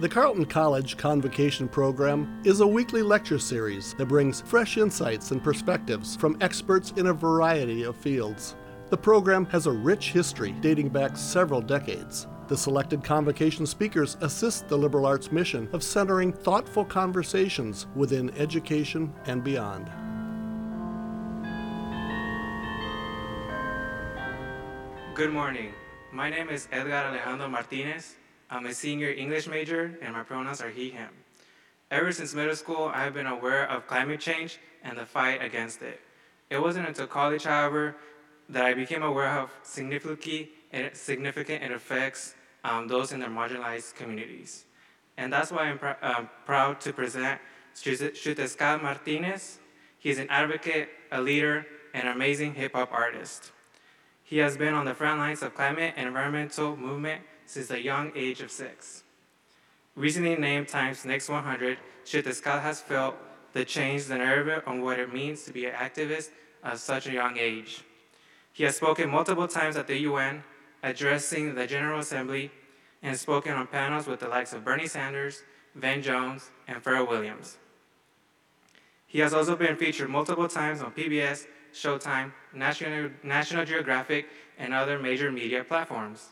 The Carleton College Convocation Program is a weekly lecture series that brings fresh insights and perspectives from experts in a variety of fields. The program has a rich history dating back several decades. The selected convocation speakers assist the liberal arts mission of centering thoughtful conversations within education and beyond. Good morning. My name is Edgar Alejandro Martinez. I'm a senior English major, and my pronouns are he, him. Ever since middle school, I have been aware of climate change and the fight against it. It wasn't until college, however, that I became aware of significantly significant it affects um, those in their marginalized communities. And that's why I'm pr- um, proud to present Xiuhtezcatl Martinez. He's an advocate, a leader, and an amazing hip hop artist. He has been on the front lines of climate and environmental movement since the young age of six. Recently named Time's Next 100, Xiuhtezcatl has felt the change the narrative on what it means to be an activist at such a young age. He has spoken multiple times at the UN, addressing the General Assembly, and spoken on panels with the likes of Bernie Sanders, Van Jones, and Pharrell Williams. He has also been featured multiple times on PBS, Showtime, National, National Geographic, and other major media platforms.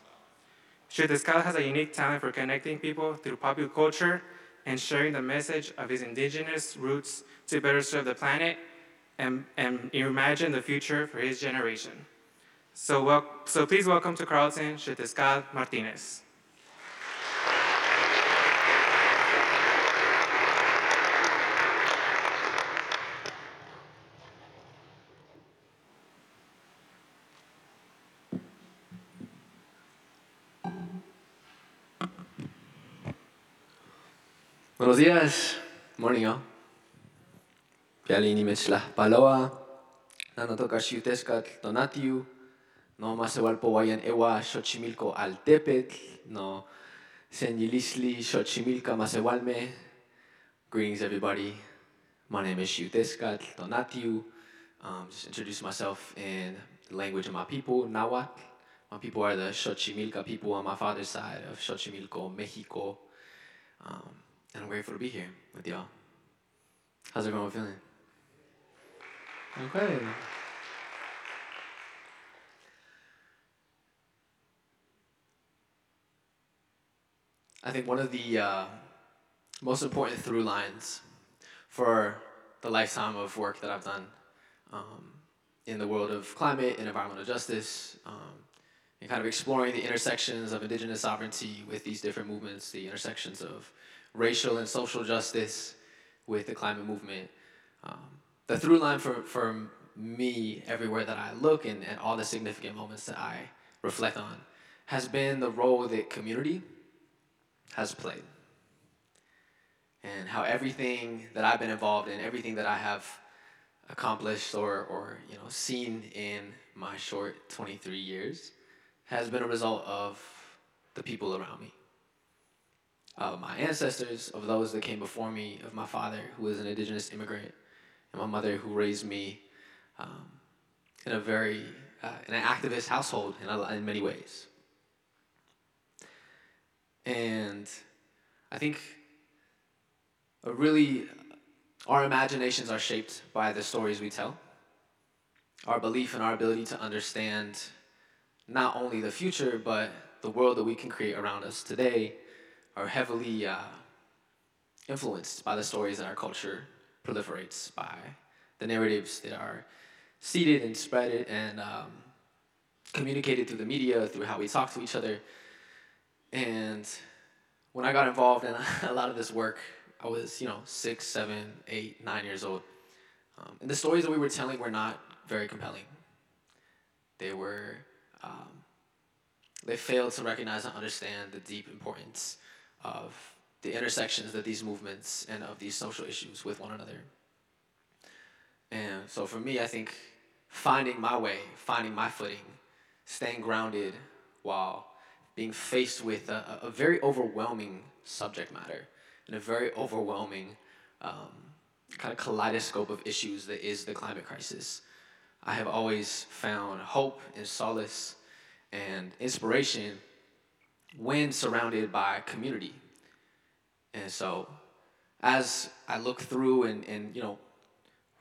Xiuhtezcatl has a unique talent for connecting people through popular culture and sharing the message of his indigenous roots to better serve the planet and, and imagine the future for his generation. So, well, so please welcome to Carleton Xiuhtezcatl Martinez. Buenos días. Morning, y'all. Piali ni mechla paloa. Nano toka Xiuhtezcatl tonatiu. No masewalpo wayan ewa xochimilco altepetl. No senyilisli xochimilca masewalme. Greetings, everybody. My name is Xiuhtezcatl tonatiu. Um, just introduce myself in the language of my people, Nahuatl. My people are the Xochimilca people on my father's side of Xochimilco, Mexico. Um, and I'm grateful to be here with y'all. How's everyone feeling? Okay. I think one of the uh, most important through lines for the lifetime of work that I've done um, in the world of climate and environmental justice, um, and kind of exploring the intersections of indigenous sovereignty with these different movements, the intersections of racial and social justice with the climate movement. Um, the through line for, for me, everywhere that I look and, and all the significant moments that I reflect on, has been the role that community has played. And how everything that I've been involved in, everything that I have accomplished or, or you know, seen in my short 23 years has been a result of the people around me of my ancestors, of those that came before me, of my father, who was an indigenous immigrant, and my mother, who raised me um, in a very uh, in an activist household in, a, in many ways. And I think really our imaginations are shaped by the stories we tell. Our belief and our ability to understand not only the future, but the world that we can create around us today are heavily uh, influenced by the stories that our culture proliferates, by the narratives that are seeded and spread and um, communicated through the media, through how we talk to each other. And when I got involved in a lot of this work, I was, you know, six, seven, eight, nine years old. Um, and the stories that we were telling were not very compelling. They were, um, they failed to recognize and understand the deep importance of the intersections that these movements and of these social issues with one another. And so for me, I think finding my way, finding my footing, staying grounded while being faced with a, a very overwhelming subject matter and a very overwhelming um, kind of kaleidoscope of issues that is the climate crisis. I have always found hope and solace and inspiration when surrounded by community And so, as I look through and, and you know,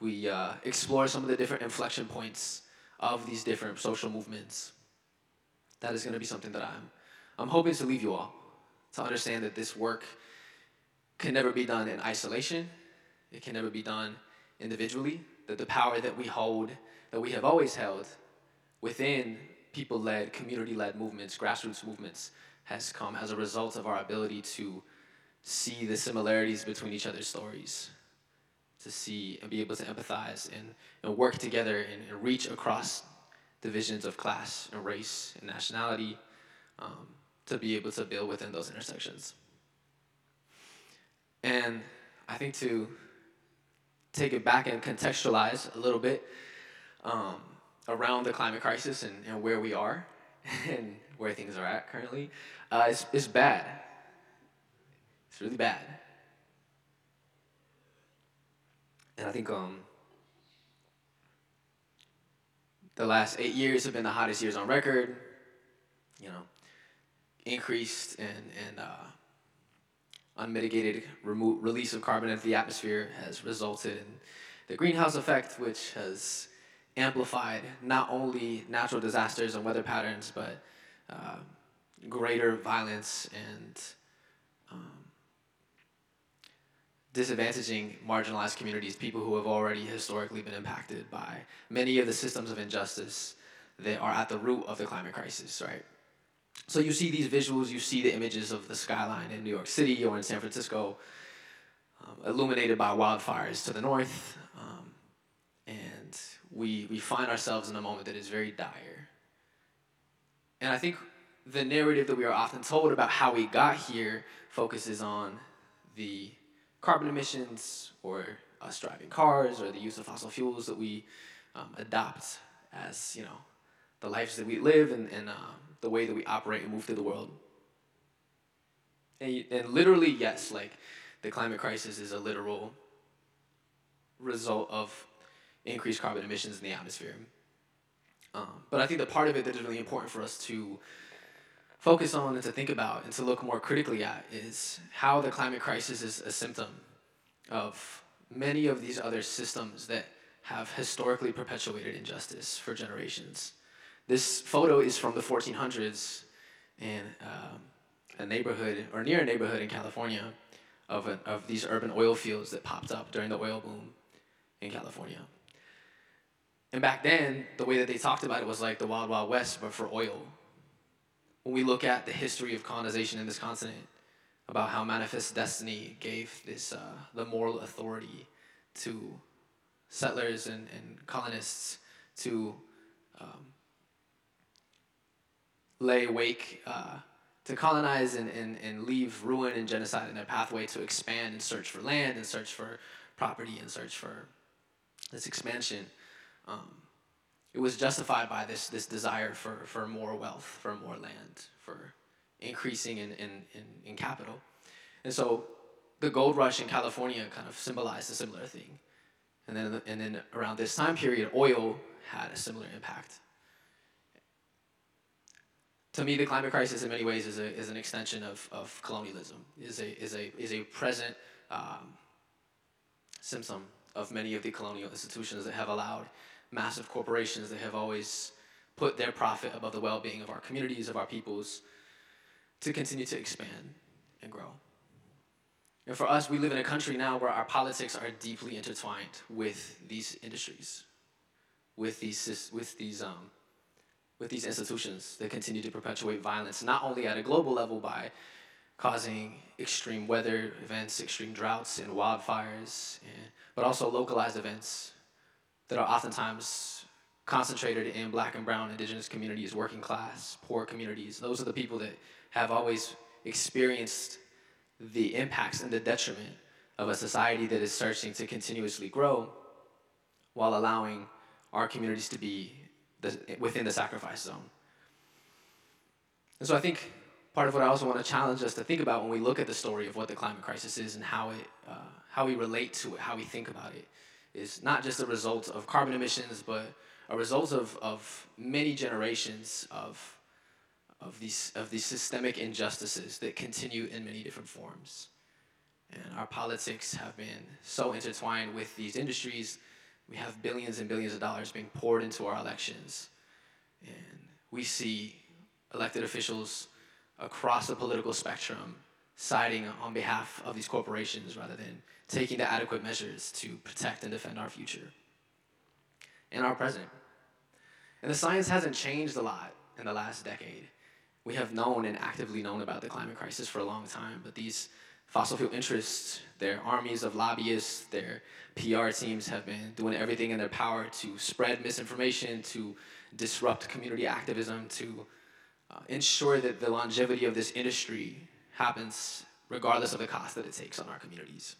we uh, explore some of the different inflection points of these different social movements, that is going to be something that I'm, I'm hoping to leave you all to understand that this work can never be done in isolation. It can never be done individually. That the power that we hold, that we have always held within people led, community led movements, grassroots movements, has come as a result of our ability to see the similarities between each other's stories, to see and be able to empathize and, and work together and, and reach across divisions of class and race and nationality um, to be able to build within those intersections. And I think to take it back and contextualize a little bit um, around the climate crisis and, and where we are and where things are at currently, uh, it's, it's bad. It's really bad. And I think um, the last eight years have been the hottest years on record. You know, increased and, and uh, unmitigated remo- release of carbon into the atmosphere has resulted in the greenhouse effect, which has amplified not only natural disasters and weather patterns, but uh, greater violence and um, disadvantaging marginalized communities, people who have already historically been impacted by many of the systems of injustice that are at the root of the climate crisis, right? So you see these visuals, you see the images of the skyline in New York City or in San Francisco, um, illuminated by wildfires to the north, um, and we we find ourselves in a moment that is very dire. And I think the narrative that we are often told about how we got here focuses on the carbon emissions or us driving cars or the use of fossil fuels that we um, adopt as you know the lives that we live and, and um, the way that we operate and move through the world. And, and literally, yes, like the climate crisis is a literal result of increased carbon emissions in the atmosphere. Um, but I think the part of it that is really important for us to focus on and to think about and to look more critically at is how the climate crisis is a symptom of many of these other systems that have historically perpetuated injustice for generations. This photo is from the 1400s in um, a neighborhood or near a neighborhood in California of, a, of these urban oil fields that popped up during the oil boom in California. And back then, the way that they talked about it was like the Wild Wild West, but for oil. When we look at the history of colonization in this continent, about how Manifest Destiny gave this uh, the moral authority to settlers and, and colonists to um, lay wake uh, to colonize and, and, and leave ruin and genocide in their pathway to expand and search for land and search for property and search for this expansion. Um, it was justified by this, this desire for, for more wealth, for more land, for increasing in, in, in, in capital. And so the gold rush in California kind of symbolized a similar thing. And then, and then around this time period, oil had a similar impact to me, the climate crisis in many ways is, a, is an extension of, of colonialism, is a, is a, is a present um, symptom of many of the colonial institutions that have allowed massive corporations that have always put their profit above the well being of our communities, of our peoples, to continue to expand and grow. And for us, we live in a country now where our politics are deeply intertwined with these industries, with these, with these um, with these institutions that continue to perpetuate violence, not only at a global level by causing extreme weather events, extreme droughts, and wildfires, and, but also localized events that are oftentimes concentrated in black and brown indigenous communities, working class, poor communities. Those are the people that have always experienced the impacts and the detriment of a society that is searching to continuously grow while allowing our communities to be the, within the sacrifice zone. And so I think part of what I also want to challenge us to think about when we look at the story of what the climate crisis is and how it, uh, how we relate to it, how we think about it, is not just a result of carbon emissions, but a result of, of many generations of, of, these, of these systemic injustices that continue in many different forms. And our politics have been so intertwined with these industries. We have billions and billions of dollars being poured into our elections. And we see elected officials across the political spectrum siding on behalf of these corporations rather than taking the adequate measures to protect and defend our future and our present. And the science hasn't changed a lot in the last decade. We have known and actively known about the climate crisis for a long time, but these fossil fuel interests, their armies of lobbyists, their PR teams have been doing everything in their power to spread misinformation, to disrupt community activism, to uh, ensure that the longevity of this industry happens regardless of the cost that it takes on our communities.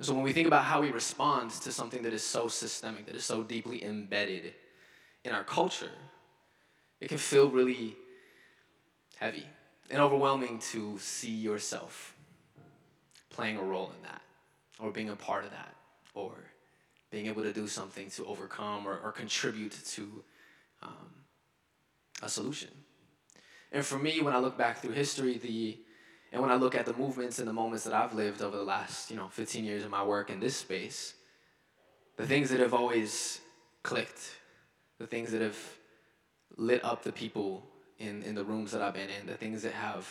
So when we think about how we respond to something that is so systemic, that is so deeply embedded in our culture, it can feel really heavy and overwhelming to see yourself playing a role in that or being a part of that or being able to do something to overcome or, or contribute to um, a solution. And for me, when I look back through history, the and when I look at the movements and the moments that I've lived over the last, you know, 15 years of my work in this space, the things that have always clicked, the things that have lit up the people in, in the rooms that I've been in, the things that have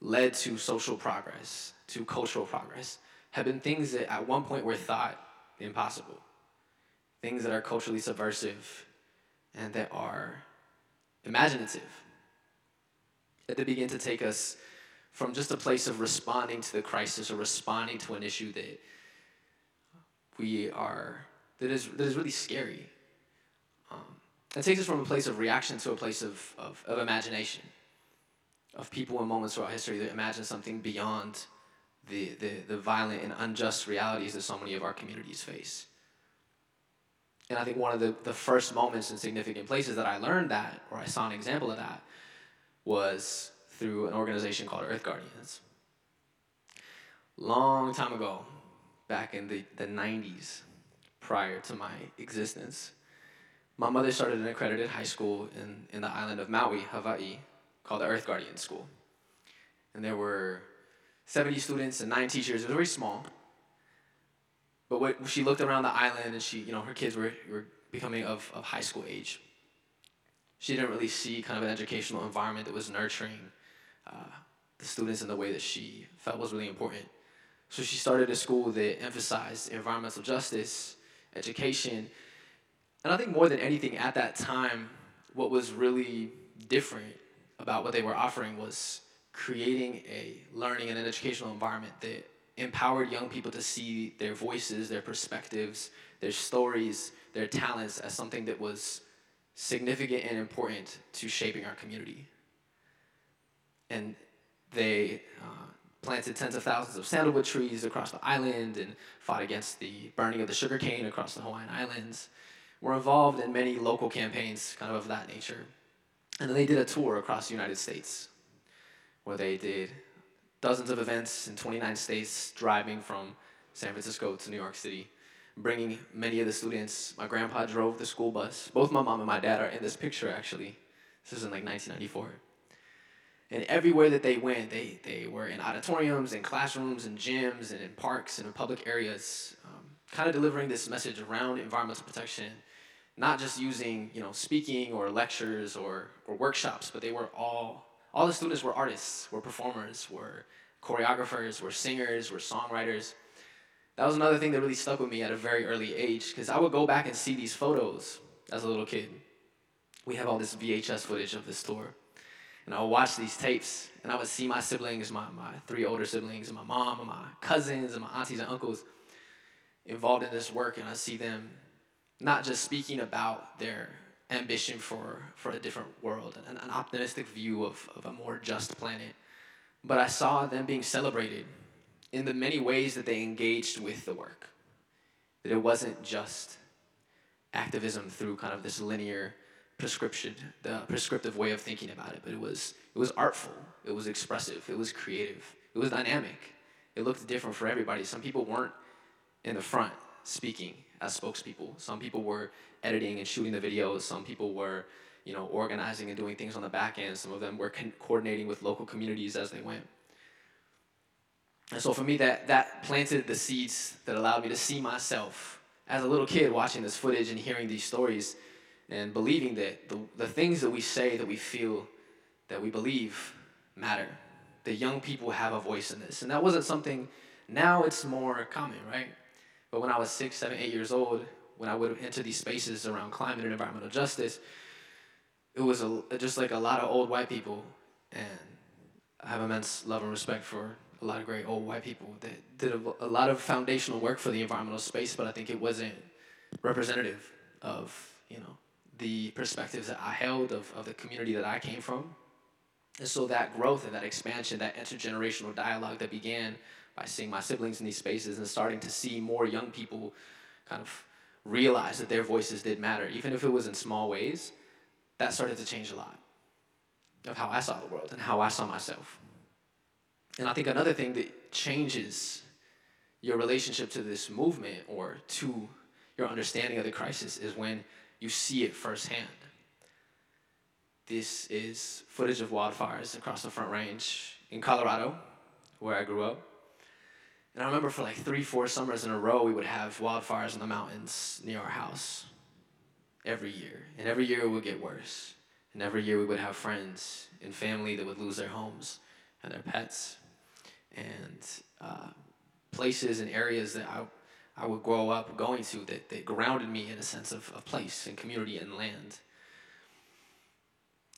led to social progress, to cultural progress, have been things that at one point were thought impossible. Things that are culturally subversive and that are imaginative that they begin to take us from just a place of responding to the crisis or responding to an issue that we are that is that is really scary. Um, it takes us from a place of reaction to a place of, of, of imagination, of people in moments throughout history that imagine something beyond the, the, the violent and unjust realities that so many of our communities face. And I think one of the, the first moments in significant places that I learned that, or I saw an example of that, was through an organization called Earth Guardians. Long time ago, back in the, the 90s, prior to my existence, my mother started an accredited high school in, in the island of Maui, Hawaii, called the Earth Guardian School. And there were 70 students and nine teachers. It was very small. But what, she looked around the island and she, you know, her kids were, were becoming of, of high school age she didn't really see kind of an educational environment that was nurturing uh, the students in the way that she felt was really important. So she started a school that emphasized environmental justice, education, and I think more than anything at that time, what was really different about what they were offering was creating a learning and an educational environment that empowered young people to see their voices, their perspectives, their stories, their talents as something that was significant and important to shaping our community. And they uh, planted tens of thousands of sandalwood trees across the island and fought against the burning of the sugarcane across the Hawaiian Islands. Were involved in many local campaigns, kind of of that nature. And then they did a tour across the United States where they did dozens of events in 29 states, driving from San Francisco to New York City bringing many of the students. My grandpa drove the school bus. Both my mom and my dad are in this picture, actually. This is in like 1994. And everywhere that they went, they, they were in auditoriums and classrooms and gyms and in parks and in public areas, um, kind of delivering this message around environmental protection, not just using, you know, speaking or lectures or, or workshops, but they were all, all the students were artists, were performers, were choreographers, were singers, were songwriters that was another thing that really stuck with me at a very early age because I would go back and see these photos as a little kid. We have all this VHS footage of this tour. And I would watch these tapes and I would see my siblings, my, my three older siblings, and my mom, and my cousins, and my aunties and uncles involved in this work. And I see them not just speaking about their ambition for, for a different world, an, an optimistic view of, of a more just planet, but I saw them being celebrated in the many ways that they engaged with the work. That it wasn't just activism through kind of this linear prescription, the prescriptive way of thinking about it, but it was it was artful, it was expressive, it was creative, it was dynamic. It looked different for everybody. Some people weren't in the front speaking as spokespeople. Some people were editing and shooting the videos. Some people were, you know, organizing and doing things on the back end. Some of them were coordinating with local communities as they went. And so for me, that, that planted the seeds that allowed me to see myself as a little kid watching this footage and hearing these stories and believing that the, the things that we say, that we feel, that we believe matter. That young people have a voice in this. And that wasn't something, now it's more common, right? But when I was six, seven, eight years old, when I would enter these spaces around climate and environmental justice, it was a, just like a lot of old white people. And I have immense love and respect for a lot of great old white people that did a, a lot of foundational work for the environmental space, but I think it wasn't representative of, you know, the perspectives that I held of, of the community that I came from. And so that growth and that expansion, that intergenerational dialogue that began by seeing my siblings in these spaces and starting to see more young people kind of realize that their voices did matter, even if it was in small ways, that started to change a lot of how I saw the world and how I saw myself. And I think another thing that changes your relationship to this movement or to your understanding of the crisis is when you see it firsthand. This is footage of wildfires across the Front Range in Colorado, where I grew up. And I remember for like three, four summers in a row, we would have wildfires in the mountains near our house every year. And every year it would get worse. And every year we would have friends and family that would lose their homes and their pets and uh, places and areas that I, I would grow up going to that, that grounded me in a sense of, of place and community and land.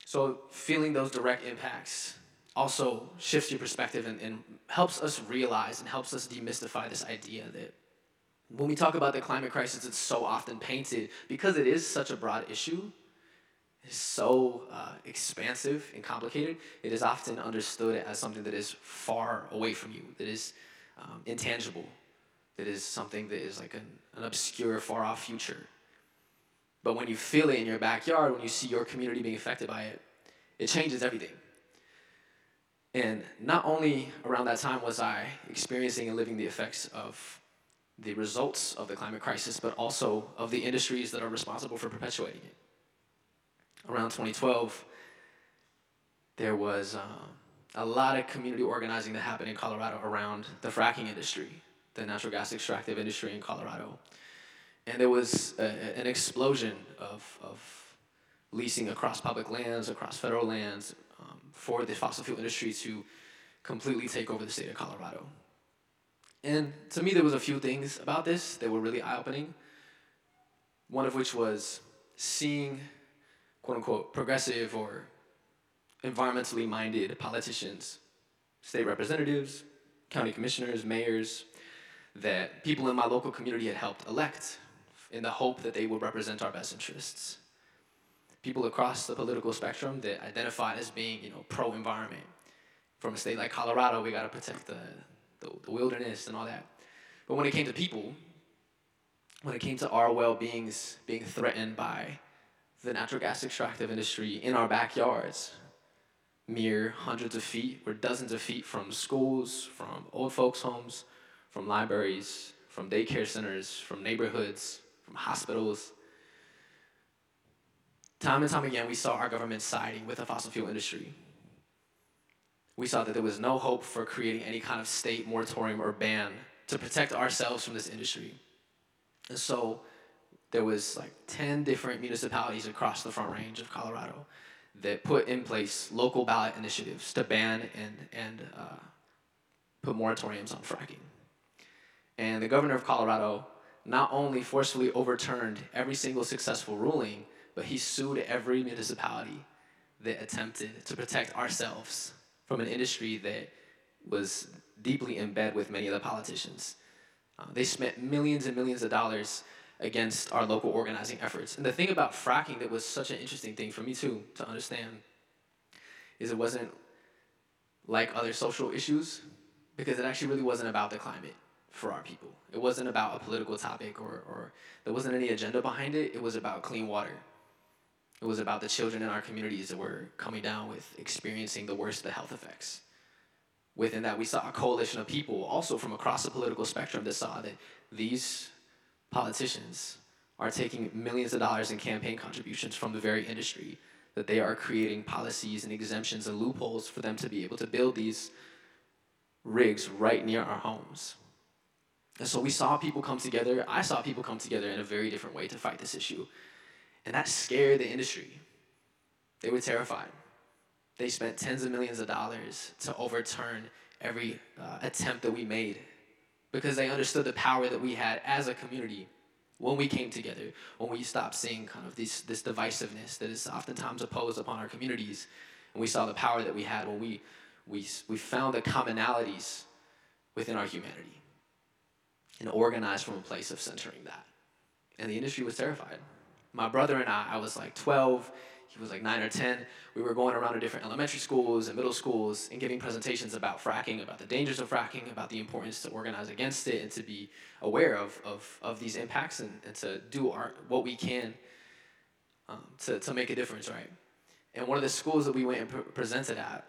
So feeling those direct impacts also shifts your perspective and, and helps us realize and helps us demystify this idea that when we talk about the climate crisis, it's so often painted because it is such a broad issue. Is so uh, expansive and complicated, it is often understood as something that is far away from you, that is um, intangible, that is something that is like an, an obscure, far off future. But when you feel it in your backyard, when you see your community being affected by it, it changes everything. And not only around that time was I experiencing and living the effects of the results of the climate crisis, but also of the industries that are responsible for perpetuating it around 2012, there was uh, a lot of community organizing that happened in Colorado around the fracking industry, the natural gas extractive industry in Colorado. And there was a, an explosion of, of leasing across public lands, across federal lands, um, for the fossil fuel industry to completely take over the state of Colorado. And to me, there was a few things about this that were really eye-opening. One of which was seeing quote unquote progressive or environmentally minded politicians, state representatives, county commissioners, mayors, that people in my local community had helped elect in the hope that they would represent our best interests. People across the political spectrum that identified as being, you know, pro-environment. From a state like Colorado, we gotta protect the, the, the wilderness and all that. But when it came to people, when it came to our well-beings being threatened by the natural gas extractive industry in our backyards, mere hundreds of feet or dozens of feet from schools, from old folks' homes, from libraries, from daycare centers, from neighborhoods, from hospitals. Time and time again, we saw our government siding with the fossil fuel industry. We saw that there was no hope for creating any kind of state moratorium or ban to protect ourselves from this industry. And so, there was like 10 different municipalities across the front range of Colorado that put in place local ballot initiatives to ban and, and uh, put moratoriums on fracking. And the governor of Colorado not only forcefully overturned every single successful ruling, but he sued every municipality that attempted to protect ourselves from an industry that was deeply in bed with many of the politicians. Uh, they spent millions and millions of dollars against our local organizing efforts. And the thing about fracking that was such an interesting thing for me too to understand is it wasn't like other social issues because it actually really wasn't about the climate for our people. It wasn't about a political topic or, or there wasn't any agenda behind it. It was about clean water. It was about the children in our communities that were coming down with experiencing the worst of the health effects. Within that, we saw a coalition of people also from across the political spectrum that saw that these politicians are taking millions of dollars in campaign contributions from the very industry that they are creating policies and exemptions and loopholes for them to be able to build these rigs right near our homes. And so we saw people come together. I saw people come together in a very different way to fight this issue. And that scared the industry. They were terrified. They spent tens of millions of dollars to overturn every uh, attempt that we made because they understood the power that we had as a community when we came together, when we stopped seeing kind of this, this divisiveness that is oftentimes opposed upon our communities, and we saw the power that we had when we, we, we found the commonalities within our humanity and organized from a place of centering that. And the industry was terrified. My brother and I, I was like 12, he was like nine or 10. We were going around to different elementary schools and middle schools and giving presentations about fracking, about the dangers of fracking, about the importance to organize against it and to be aware of, of, of these impacts and, and to do our, what we can um, to, to make a difference, right? And one of the schools that we went and pre- presented at,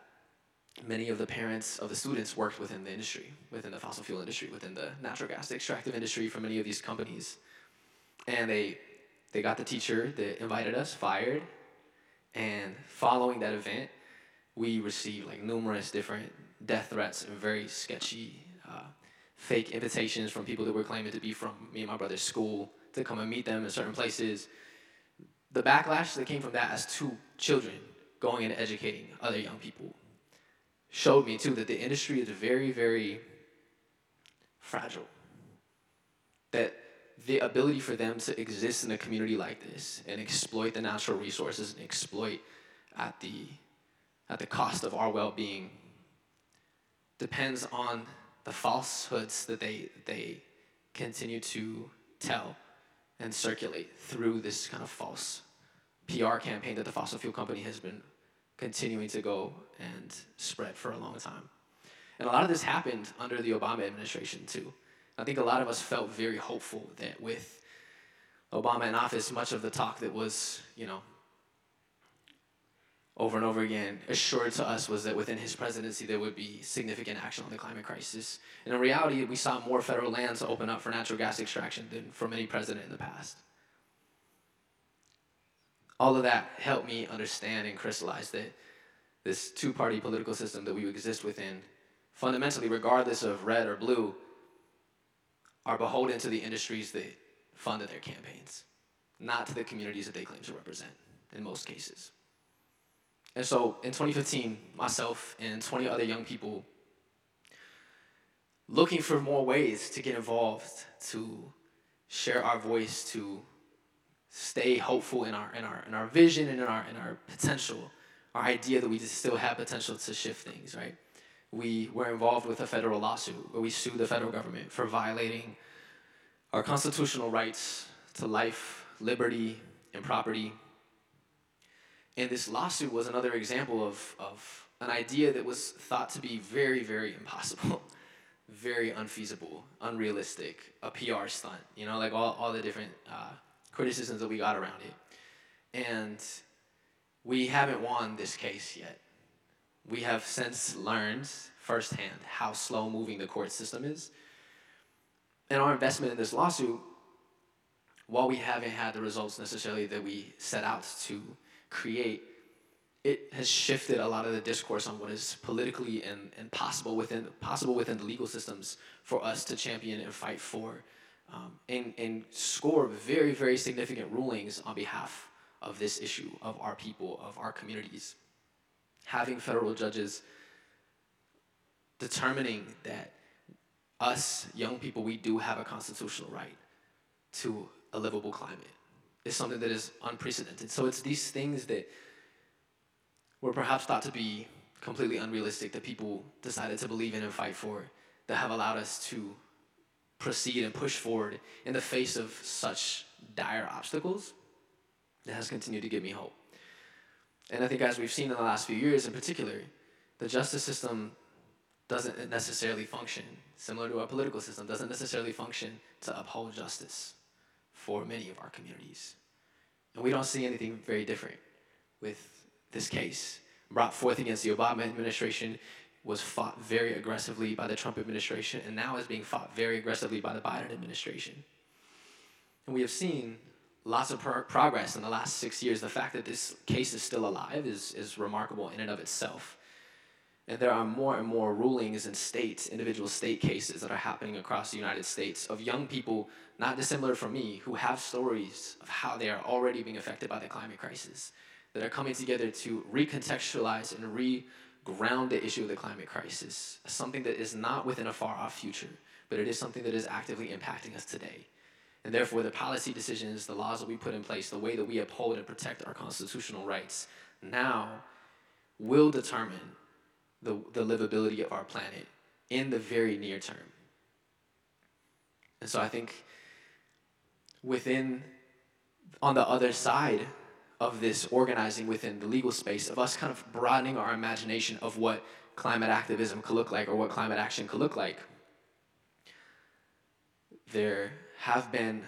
many of the parents of the students worked within the industry, within the fossil fuel industry, within the natural gas extractive industry for many of these companies. And they, they got the teacher that invited us fired and following that event, we received like numerous different death threats and very sketchy uh, fake invitations from people that were claiming to be from me and my brother's school to come and meet them in certain places. The backlash that came from that as two children going and educating other young people showed me too that the industry is very, very fragile. That the ability for them to exist in a community like this and exploit the natural resources and exploit at the at the cost of our well-being depends on the falsehoods that they they continue to tell and circulate through this kind of false PR campaign that the fossil fuel company has been continuing to go and spread for a long time. And a lot of this happened under the Obama administration too. I think a lot of us felt very hopeful that with Obama in office, much of the talk that was, you know, over and over again assured to us was that within his presidency there would be significant action on the climate crisis. And in reality, we saw more federal lands open up for natural gas extraction than from any president in the past. All of that helped me understand and crystallize that this two party political system that we exist within, fundamentally, regardless of red or blue, are beholden to the industries that funded their campaigns, not to the communities that they claim to represent in most cases. And so in 2015, myself and 20 other young people looking for more ways to get involved, to share our voice, to stay hopeful in our in our in our vision and in our in our potential, our idea that we still have potential to shift things, right? we were involved with a federal lawsuit where we sued the federal government for violating our constitutional rights to life, liberty, and property. And this lawsuit was another example of, of an idea that was thought to be very, very impossible, very unfeasible, unrealistic, a PR stunt, you know, like all, all the different uh, criticisms that we got around it. And we haven't won this case yet we have since learned firsthand how slow moving the court system is. And our investment in this lawsuit, while we haven't had the results necessarily that we set out to create, it has shifted a lot of the discourse on what is politically and, and possible within possible within the legal systems for us to champion and fight for um, and, and score very, very significant rulings on behalf of this issue, of our people, of our communities having federal judges determining that us young people, we do have a constitutional right to a livable climate is something that is unprecedented. So it's these things that were perhaps thought to be completely unrealistic that people decided to believe in and fight for that have allowed us to proceed and push forward in the face of such dire obstacles that has continued to give me hope. And I think as we've seen in the last few years in particular, the justice system doesn't necessarily function, similar to our political system, doesn't necessarily function to uphold justice for many of our communities. And we don't see anything very different with this case. Brought forth against the Obama administration, was fought very aggressively by the Trump administration, and now is being fought very aggressively by the Biden administration. And we have seen lots of pro- progress in the last six years. The fact that this case is still alive is, is remarkable in and of itself. And there are more and more rulings in states, individual state cases that are happening across the United States of young people, not dissimilar from me, who have stories of how they are already being affected by the climate crisis, that are coming together to recontextualize and re-ground the issue of the climate crisis something that is not within a far-off future, but it is something that is actively impacting us today. And therefore, the policy decisions, the laws that we put in place, the way that we uphold and protect our constitutional rights now will determine the, the livability of our planet in the very near term. And so I think within, on the other side of this organizing within the legal space, of us kind of broadening our imagination of what climate activism could look like or what climate action could look like, there have been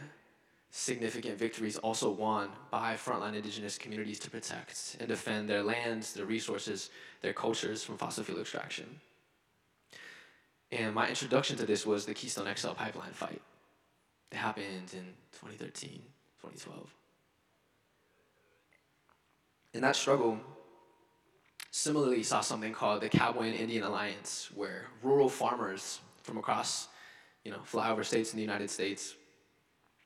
significant victories also won by frontline indigenous communities to protect and defend their lands, their resources, their cultures from fossil fuel extraction. And my introduction to this was the Keystone XL pipeline fight that happened in 2013, 2012. In that struggle, similarly saw something called the Cowboy and Indian Alliance, where rural farmers from across, you know, flyover states in the United States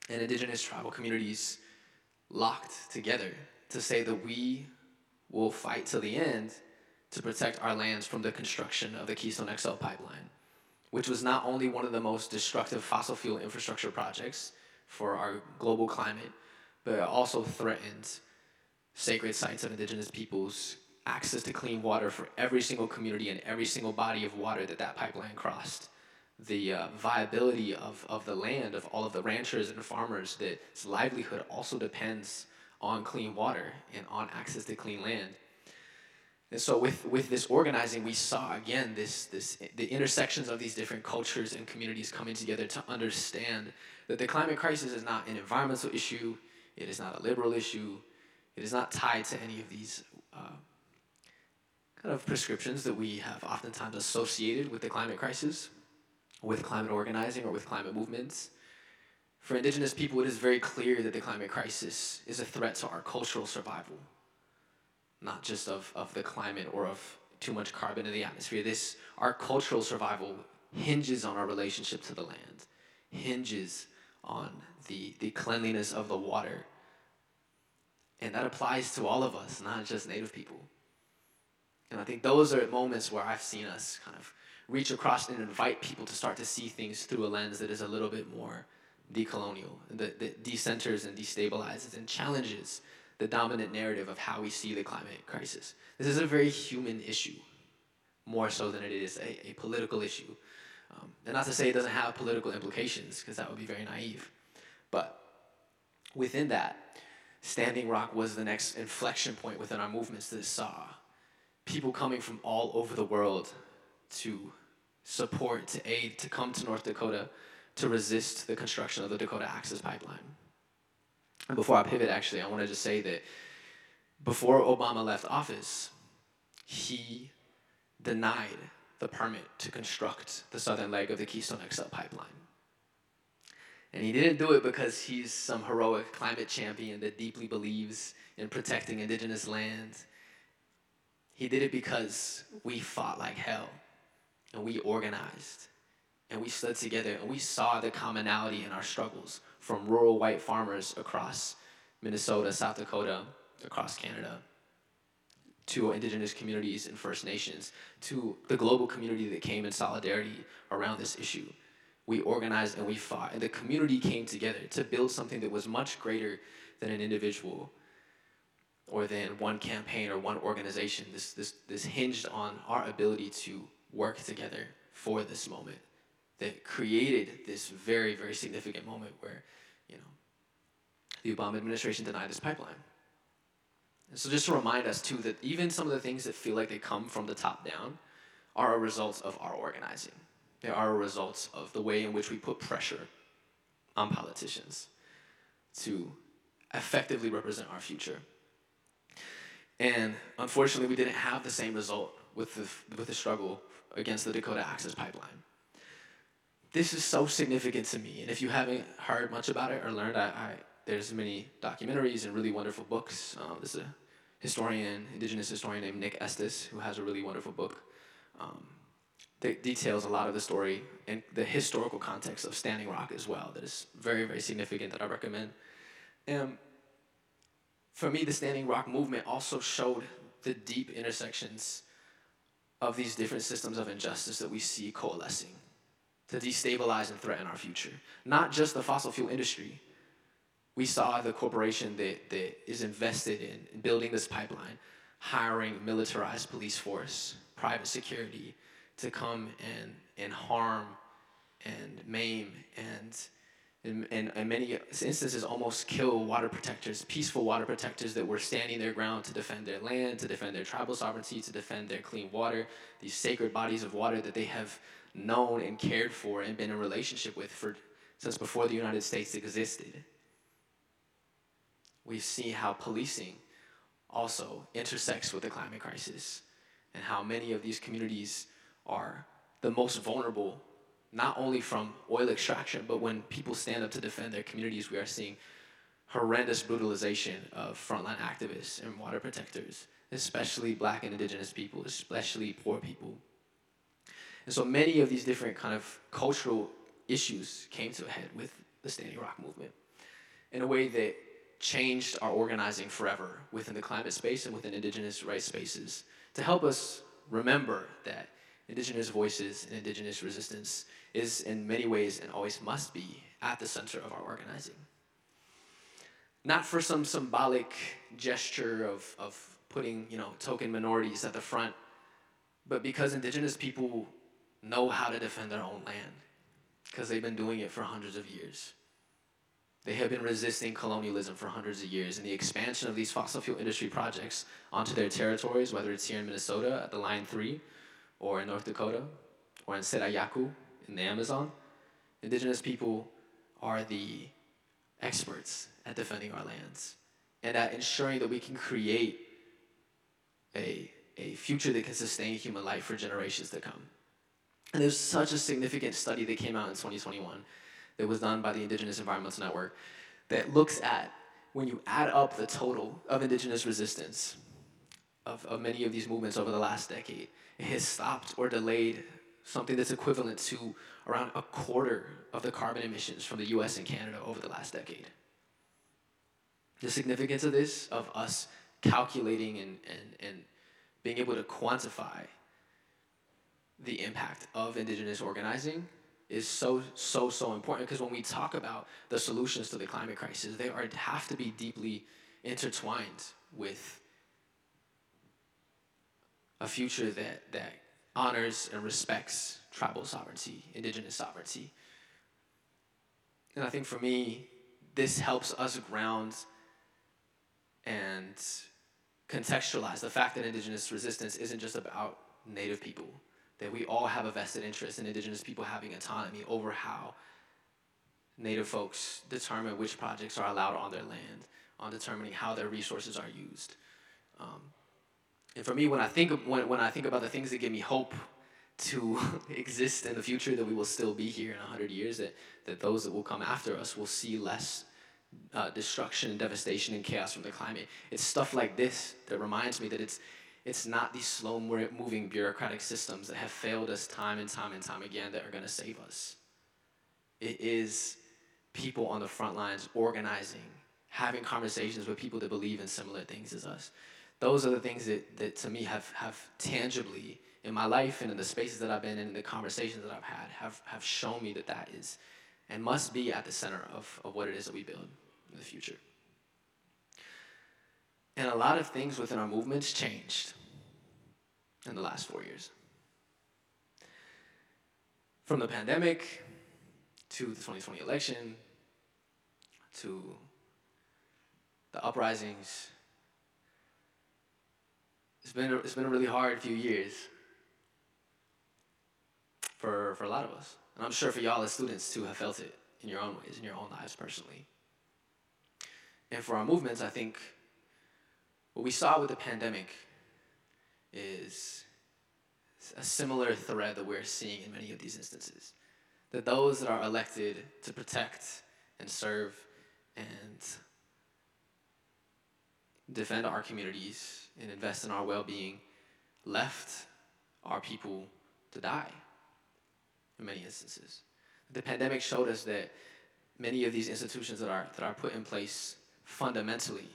and indigenous tribal communities locked together to say that we will fight to the end to protect our lands from the construction of the Keystone XL pipeline, which was not only one of the most destructive fossil fuel infrastructure projects for our global climate, but it also threatened sacred sites of indigenous peoples, access to clean water for every single community and every single body of water that that pipeline crossed the uh, viability of, of the land of all of the ranchers and farmers that's livelihood also depends on clean water and on access to clean land. And so with, with this organizing, we saw again this, this the intersections of these different cultures and communities coming together to understand that the climate crisis is not an environmental issue, it is not a liberal issue, it is not tied to any of these uh, kind of prescriptions that we have oftentimes associated with the climate crisis with climate organizing or with climate movements. For indigenous people, it is very clear that the climate crisis is a threat to our cultural survival, not just of, of the climate or of too much carbon in the atmosphere. This, our cultural survival hinges on our relationship to the land, hinges on the, the cleanliness of the water. And that applies to all of us, not just Native people. And I think those are moments where I've seen us kind of reach across and invite people to start to see things through a lens that is a little bit more decolonial, that, that decenters and destabilizes and challenges the dominant narrative of how we see the climate crisis. This is a very human issue, more so than it is a, a political issue. Um, and not to say it doesn't have political implications, because that would be very naive. But within that, Standing Rock was the next inflection point within our movements that saw people coming from all over the world to support, to aid, to come to North Dakota to resist the construction of the Dakota Access Pipeline. And before I pivot, actually, I want to just say that before Obama left office, he denied the permit to construct the southern leg of the Keystone XL pipeline. And he didn't do it because he's some heroic climate champion that deeply believes in protecting indigenous lands. He did it because we fought like hell and we organized and we stood together and we saw the commonality in our struggles from rural white farmers across Minnesota, South Dakota, across Canada, to indigenous communities and First Nations, to the global community that came in solidarity around this issue. We organized and we fought, and the community came together to build something that was much greater than an individual or than one campaign or one organization. This, this, this hinged on our ability to work together for this moment that created this very, very significant moment where, you know, the Obama administration denied this pipeline. And so just to remind us too that even some of the things that feel like they come from the top down are a result of our organizing. They are a result of the way in which we put pressure on politicians to effectively represent our future. And unfortunately, we didn't have the same result with the, with the struggle against the Dakota Access Pipeline. This is so significant to me, and if you haven't heard much about it or learned, I, I there's many documentaries and really wonderful books. Um, there's a historian, indigenous historian named Nick Estes, who has a really wonderful book um, that details a lot of the story and the historical context of Standing Rock as well. That is very, very significant that I recommend. And for me, the Standing Rock movement also showed the deep intersections of these different systems of injustice that we see coalescing to destabilize and threaten our future. Not just the fossil fuel industry. We saw the corporation that, that is invested in building this pipeline, hiring militarized police force, private security to come and, and harm and maim and in, in, in, many instances almost kill water protectors, peaceful water protectors that were standing their ground to defend their land, to defend their tribal sovereignty, to defend their clean water, these sacred bodies of water that they have known and cared for and been in relationship with for since before the United States existed. We've seen how policing also intersects with the climate crisis and how many of these communities are the most vulnerable not only from oil extraction, but when people stand up to defend their communities, we are seeing horrendous brutalization of frontline activists and water protectors, especially black and indigenous people, especially poor people. And so many of these different kind of cultural issues came to a head with the Standing Rock movement in a way that changed our organizing forever within the climate space and within indigenous rights spaces to help us remember that indigenous voices and indigenous resistance is in many ways and always must be at the center of our organizing. Not for some symbolic gesture of, of putting, you know, token minorities at the front, but because indigenous people know how to defend their own land, because they've been doing it for hundreds of years. They have been resisting colonialism for hundreds of years, and the expansion of these fossil fuel industry projects onto their territories, whether it's here in Minnesota at the Line 3, or in North Dakota, or in Sarayaku in the Amazon, indigenous people are the experts at defending our lands and at ensuring that we can create a, a future that can sustain human life for generations to come. And there's such a significant study that came out in 2021 that was done by the Indigenous Environmental Network that looks at when you add up the total of indigenous resistance of, of many of these movements over the last decade, has stopped or delayed something that's equivalent to around a quarter of the carbon emissions from the US and Canada over the last decade. The significance of this, of us calculating and, and, and being able to quantify the impact of indigenous organizing is so so so important because when we talk about the solutions to the climate crisis they are have to be deeply intertwined with a future that that honors and respects tribal sovereignty, indigenous sovereignty. And I think for me, this helps us ground and contextualize the fact that indigenous resistance isn't just about native people, that we all have a vested interest in indigenous people having autonomy over how native folks determine which projects are allowed on their land, on determining how their resources are used. Um, and for me, when I think when, when I think about the things that give me hope to exist in the future, that we will still be here in hundred years, that that those that will come after us will see less uh, destruction and devastation and chaos from the climate. It's stuff like this that reminds me that it's it's not these slow moving bureaucratic systems that have failed us time and time and time again that are going to save us. It is people on the front lines organizing, having conversations with people that believe in similar things as us those are the things that, that to me have, have tangibly in my life and in the spaces that I've been in and the conversations that I've had have, have shown me that that is and must be at the center of, of what it is that we build in the future. And a lot of things within our movements changed in the last four years. From the pandemic to the 2020 election to the uprisings it's been a, it's been a really hard few years for for a lot of us, and I'm sure for y'all as students too have felt it in your own ways, in your own lives personally. And for our movements, I think what we saw with the pandemic is a similar thread that we're seeing in many of these instances. That those that are elected to protect and serve and defend our communities and invest in our well being left our people to die in many instances. The pandemic showed us that many of these institutions that are, that are put in place fundamentally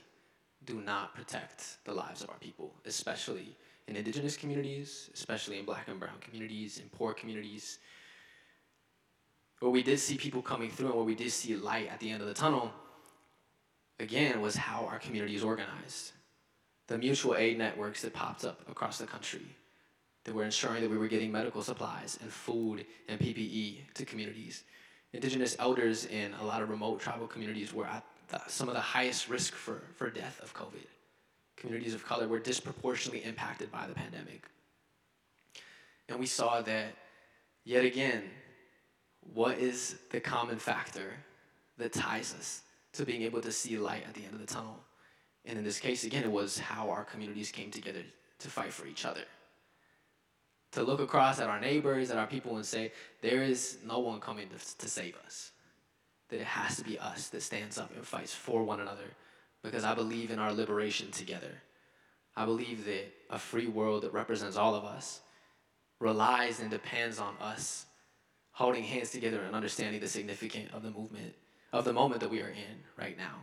do not protect the lives of our people, especially in indigenous communities, especially in black and brown communities, in poor communities. Where we did see people coming through and where we did see light at the end of the tunnel, again, was how our community is organized. The mutual aid networks that popped up across the country that were ensuring that we were getting medical supplies and food and PPE to communities. Indigenous elders in a lot of remote tribal communities were at the, some of the highest risk for, for death of COVID. Communities of color were disproportionately impacted by the pandemic. And we saw that, yet again, what is the common factor that ties us to being able to see light at the end of the tunnel? And in this case, again, it was how our communities came together to fight for each other. To look across at our neighbors, at our people, and say, there is no one coming to, to save us that it has to be us that stands up and fights for one another because I believe in our liberation together. I believe that a free world that represents all of us relies and depends on us holding hands together and understanding the significance of the movement, of the moment that we are in right now.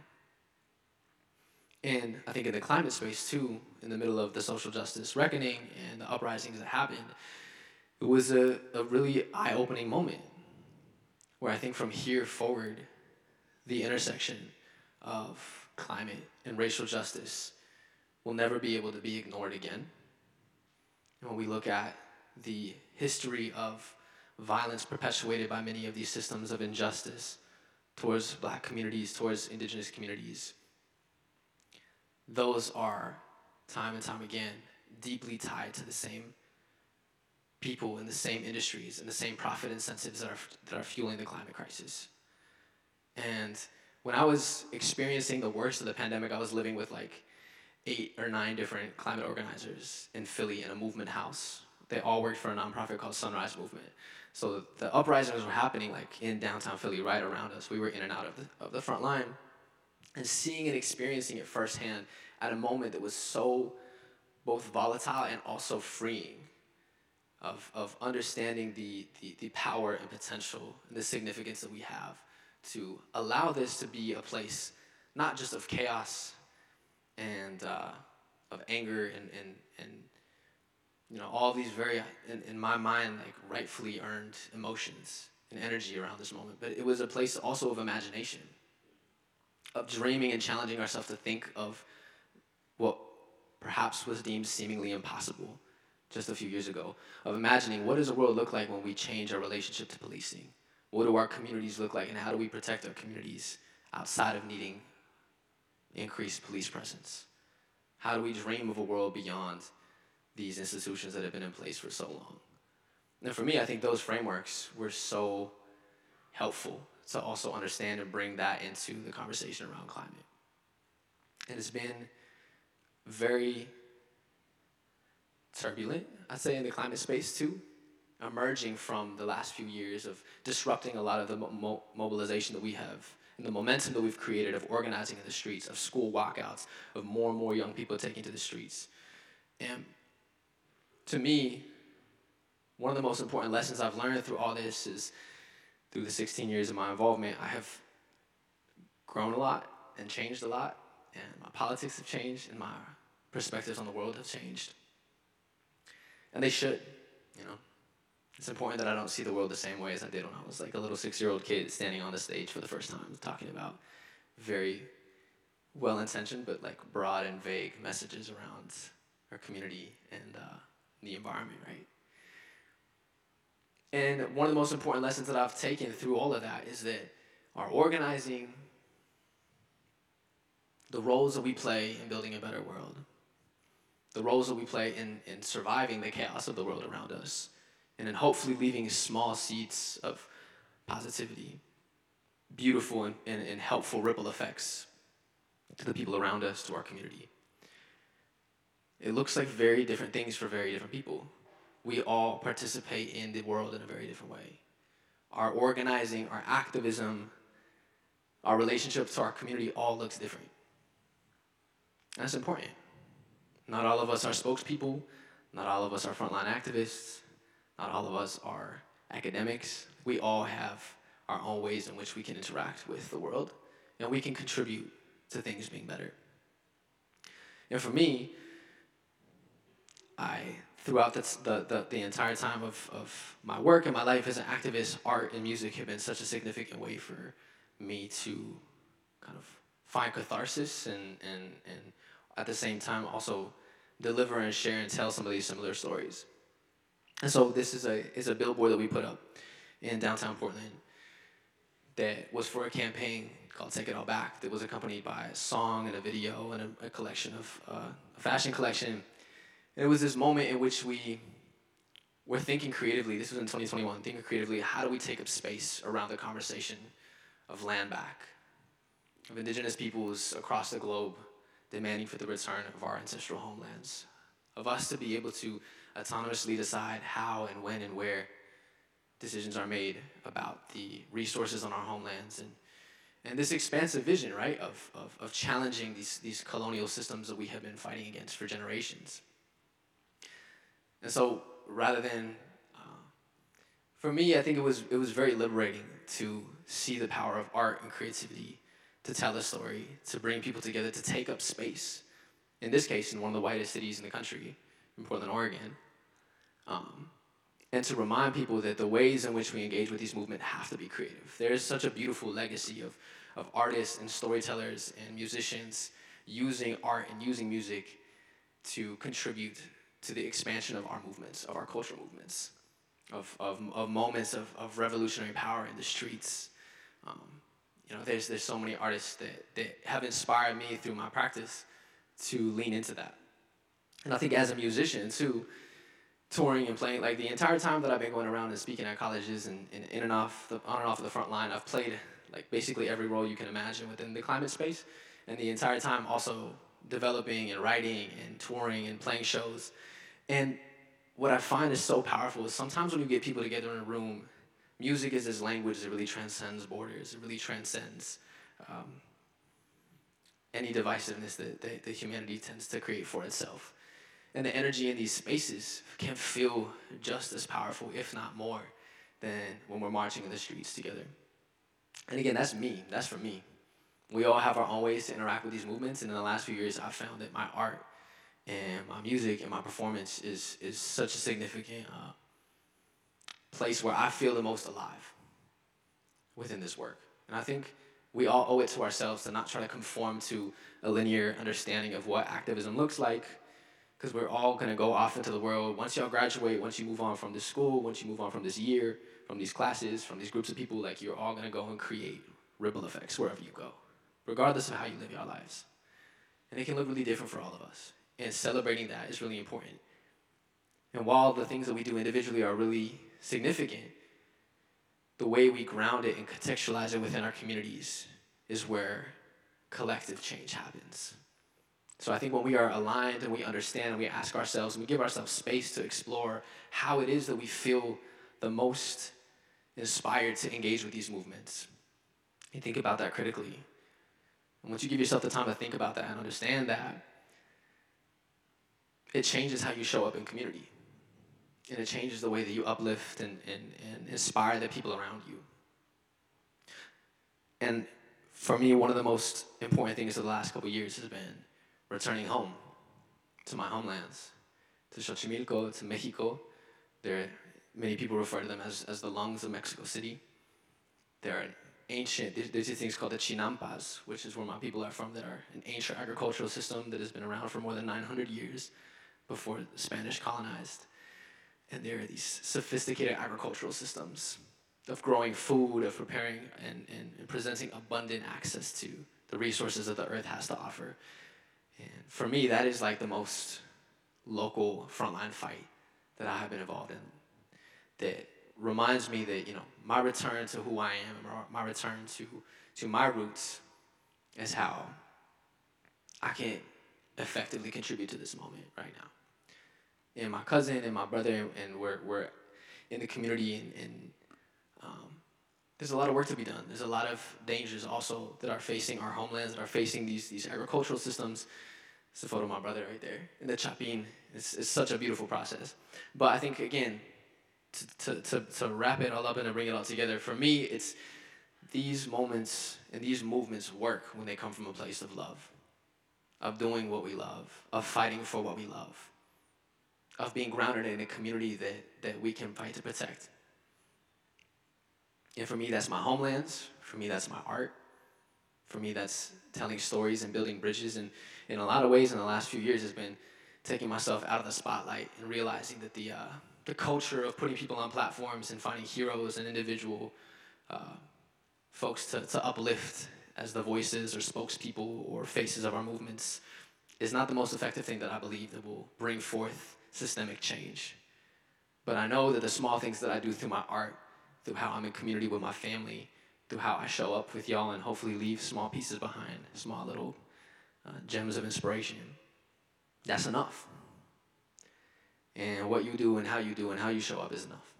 And I think in the climate space too, in the middle of the social justice reckoning and the uprisings that happened, it was a, a really eye opening moment where I think from here forward, the intersection of climate and racial justice will never be able to be ignored again. And when we look at the history of violence perpetuated by many of these systems of injustice towards black communities, towards indigenous communities, those are, time and time again, deeply tied to the same people in the same industries and the same profit incentives that are, that are fueling the climate crisis. And when I was experiencing the worst of the pandemic, I was living with like eight or nine different climate organizers in Philly in a movement house. They all worked for a nonprofit called Sunrise Movement. So the uprisings were happening like in downtown Philly, right around us. We were in and out of the, of the front line. And seeing and experiencing it firsthand at a moment that was so both volatile and also freeing of, of understanding the, the, the power and potential and the significance that we have to allow this to be a place not just of chaos and uh, of anger and, and, and you know all these very in, in my mind like rightfully earned emotions and energy around this moment but it was a place also of imagination of dreaming and challenging ourselves to think of what perhaps was deemed seemingly impossible just a few years ago of imagining what does the world look like when we change our relationship to policing? What do our communities look like and how do we protect our communities outside of needing increased police presence? How do we dream of a world beyond these institutions that have been in place for so long? And for me, I think those frameworks were so helpful to also understand and bring that into the conversation around climate. And it's been very turbulent, I'd say, in the climate space too, emerging from the last few years of disrupting a lot of the mo- mobilization that we have and the momentum that we've created of organizing in the streets, of school walkouts, of more and more young people taking to the streets. And to me, one of the most important lessons I've learned through all this is through the 16 years of my involvement, I have grown a lot and changed a lot, and my politics have changed, and my perspectives on the world have changed. And they should, you know. It's important that I don't see the world the same way as I did when I was like a little six year old kid standing on the stage for the first time talking about very well intentioned but like broad and vague messages around our community and uh, the environment, right? And one of the most important lessons that I've taken through all of that is that our organizing, the roles that we play in building a better world, the roles that we play in, in surviving the chaos of the world around us, and in hopefully leaving small seeds of positivity, beautiful and, and, and helpful ripple effects to the people around us, to our community. It looks like very different things for very different people. We all participate in the world in a very different way. Our organizing, our activism, our relationship to our community all looks different. That's important. Not all of us are spokespeople. Not all of us are frontline activists. Not all of us are academics. We all have our own ways in which we can interact with the world and we can contribute to things being better. And for me, I, throughout the, the, the, entire time of, of my work and my life as an activist, art and music have been such a significant way for me to kind of find catharsis and, and, and at the same time also deliver and share and tell some of these similar stories. And so this is a, is a billboard that we put up in downtown Portland that was for a campaign called Take It All Back that was accompanied by a song and a video and a, a collection of uh, a fashion collection. It was this moment in which we were thinking creatively, this was in 2021, thinking creatively, how do we take up space around the conversation of land back, of indigenous peoples across the globe demanding for the return of our ancestral homelands, of us to be able to autonomously decide how and when and where decisions are made about the resources on our homelands and and this expansive vision, right, of, of, of challenging these, these colonial systems that we have been fighting against for generations. And so rather than, uh, for me, I think it was, it was very liberating to see the power of art and creativity to tell a story, to bring people together, to take up space. In this case, in one of the whitest cities in the country, in Portland, Oregon. Um, and to remind people that the ways in which we engage with these movements have to be creative. There is such a beautiful legacy of, of artists and storytellers and musicians using art and using music to contribute to the expansion of our movements, of our cultural movements, of, of, of moments of, of revolutionary power in the streets. Um, you know, there's, there's so many artists that, that have inspired me through my practice to lean into that. And I think as a musician too, touring and playing. Like the entire time that I've been going around and speaking at colleges and, and in and off the on and off of the front line, I've played like basically every role you can imagine within the climate space. And the entire time also developing and writing and touring and playing shows. And what I find is so powerful is sometimes when you get people together in a room, music is this language that really transcends borders. It really transcends um, any divisiveness that, that, that humanity tends to create for itself and the energy in these spaces can feel just as powerful, if not more, than when we're marching in the streets together. And again, that's me. That's for me. We all have our own ways to interact with these movements, and in the last few years, I've found that my art and my music and my performance is is such a significant uh, place where I feel the most alive within this work. And I think we all owe it to ourselves to not try to conform to a linear understanding of what activism looks like because we're all to go off into the world. Once y'all graduate, once you move on from this school, once you move on from this year, from these classes, from these groups of people, like you're all to go and create ripple effects wherever you go, regardless of how you live your lives. And it can look really different for all of us. And celebrating that is really important. And while the things that we do individually are really significant, the way we ground it and contextualize it within our communities is where collective change happens. So I think when we are aligned and we understand and we ask ourselves and we give ourselves space to explore how it is that we feel the most inspired to engage with these movements, and think about that critically. And once you give yourself the time to think about that and understand that, it changes how you show up in community. And it changes the way that you uplift and, and, and inspire the people around you. And for me, one of the most important things of the last couple years has been returning home to my homelands, to Xochimilco, to Mexico. There, many people refer to them as, as the lungs of Mexico City. There are ancient, there's these things called the Chinampas, which is where my people are from, that are an ancient agricultural system that has been around for more than 900 years before the Spanish colonized. And there are these sophisticated agricultural systems of growing food, of preparing and, and, and presenting abundant access to the resources that the earth has to offer. And for me, that is like the most local frontline fight that I have been involved in. That reminds me that you know my return to who I am, my return to to my roots, is how I can effectively contribute to this moment right now. And my cousin and my brother, and we're we're in the community, and, and um, there's a lot of work to be done. There's a lot of dangers also that are facing our homelands, that are facing these, these agricultural systems. It's the photo of my brother right there. And the chapin is, is such a beautiful process. But I think, again, to, to, to, to wrap it all up and to bring it all together, for me, it's these moments and these movements work when they come from a place of love, of doing what we love, of fighting for what we love, of being grounded in a community that, that we can fight to protect. And for me, that's my homelands. For me, that's my art. For me, that's telling stories and building bridges. And in a lot of ways, in the last few years, has been taking myself out of the spotlight and realizing that the, uh, the culture of putting people on platforms and finding heroes and individual uh, folks to, to uplift as the voices or spokespeople or faces of our movements is not the most effective thing that I believe that will bring forth systemic change. But I know that the small things that I do through my art, through how I'm in community with my family, through how I show up with y'all and hopefully leave small pieces behind, small little uh, gems of inspiration. That's enough. And what you do and how you do and how you show up is enough.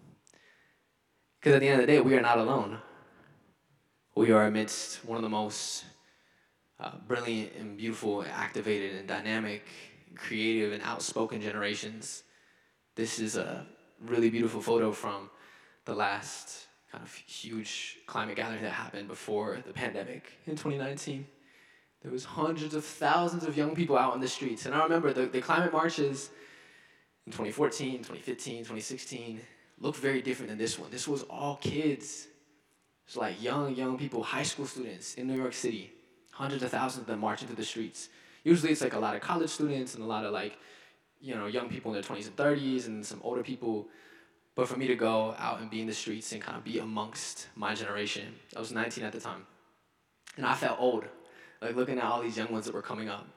Because at the end of the day, we are not alone. We are amidst one of the most uh, brilliant and beautiful, activated and dynamic, creative and outspoken generations. This is a really beautiful photo from the last kind of huge climate gathering that happened before the pandemic in 2019. There was hundreds of thousands of young people out on the streets. And I remember the, the climate marches in 2014, 2015, 2016 looked very different than this one. This was all kids. It's like young, young people, high school students in New York City. Hundreds of thousands of them marching through the streets. Usually it's like a lot of college students and a lot of like, you know, young people in their 20s and 30s and some older people but for me to go out and be in the streets and kind of be amongst my generation, I was 19 at the time. And I felt old, like looking at all these young ones that were coming up.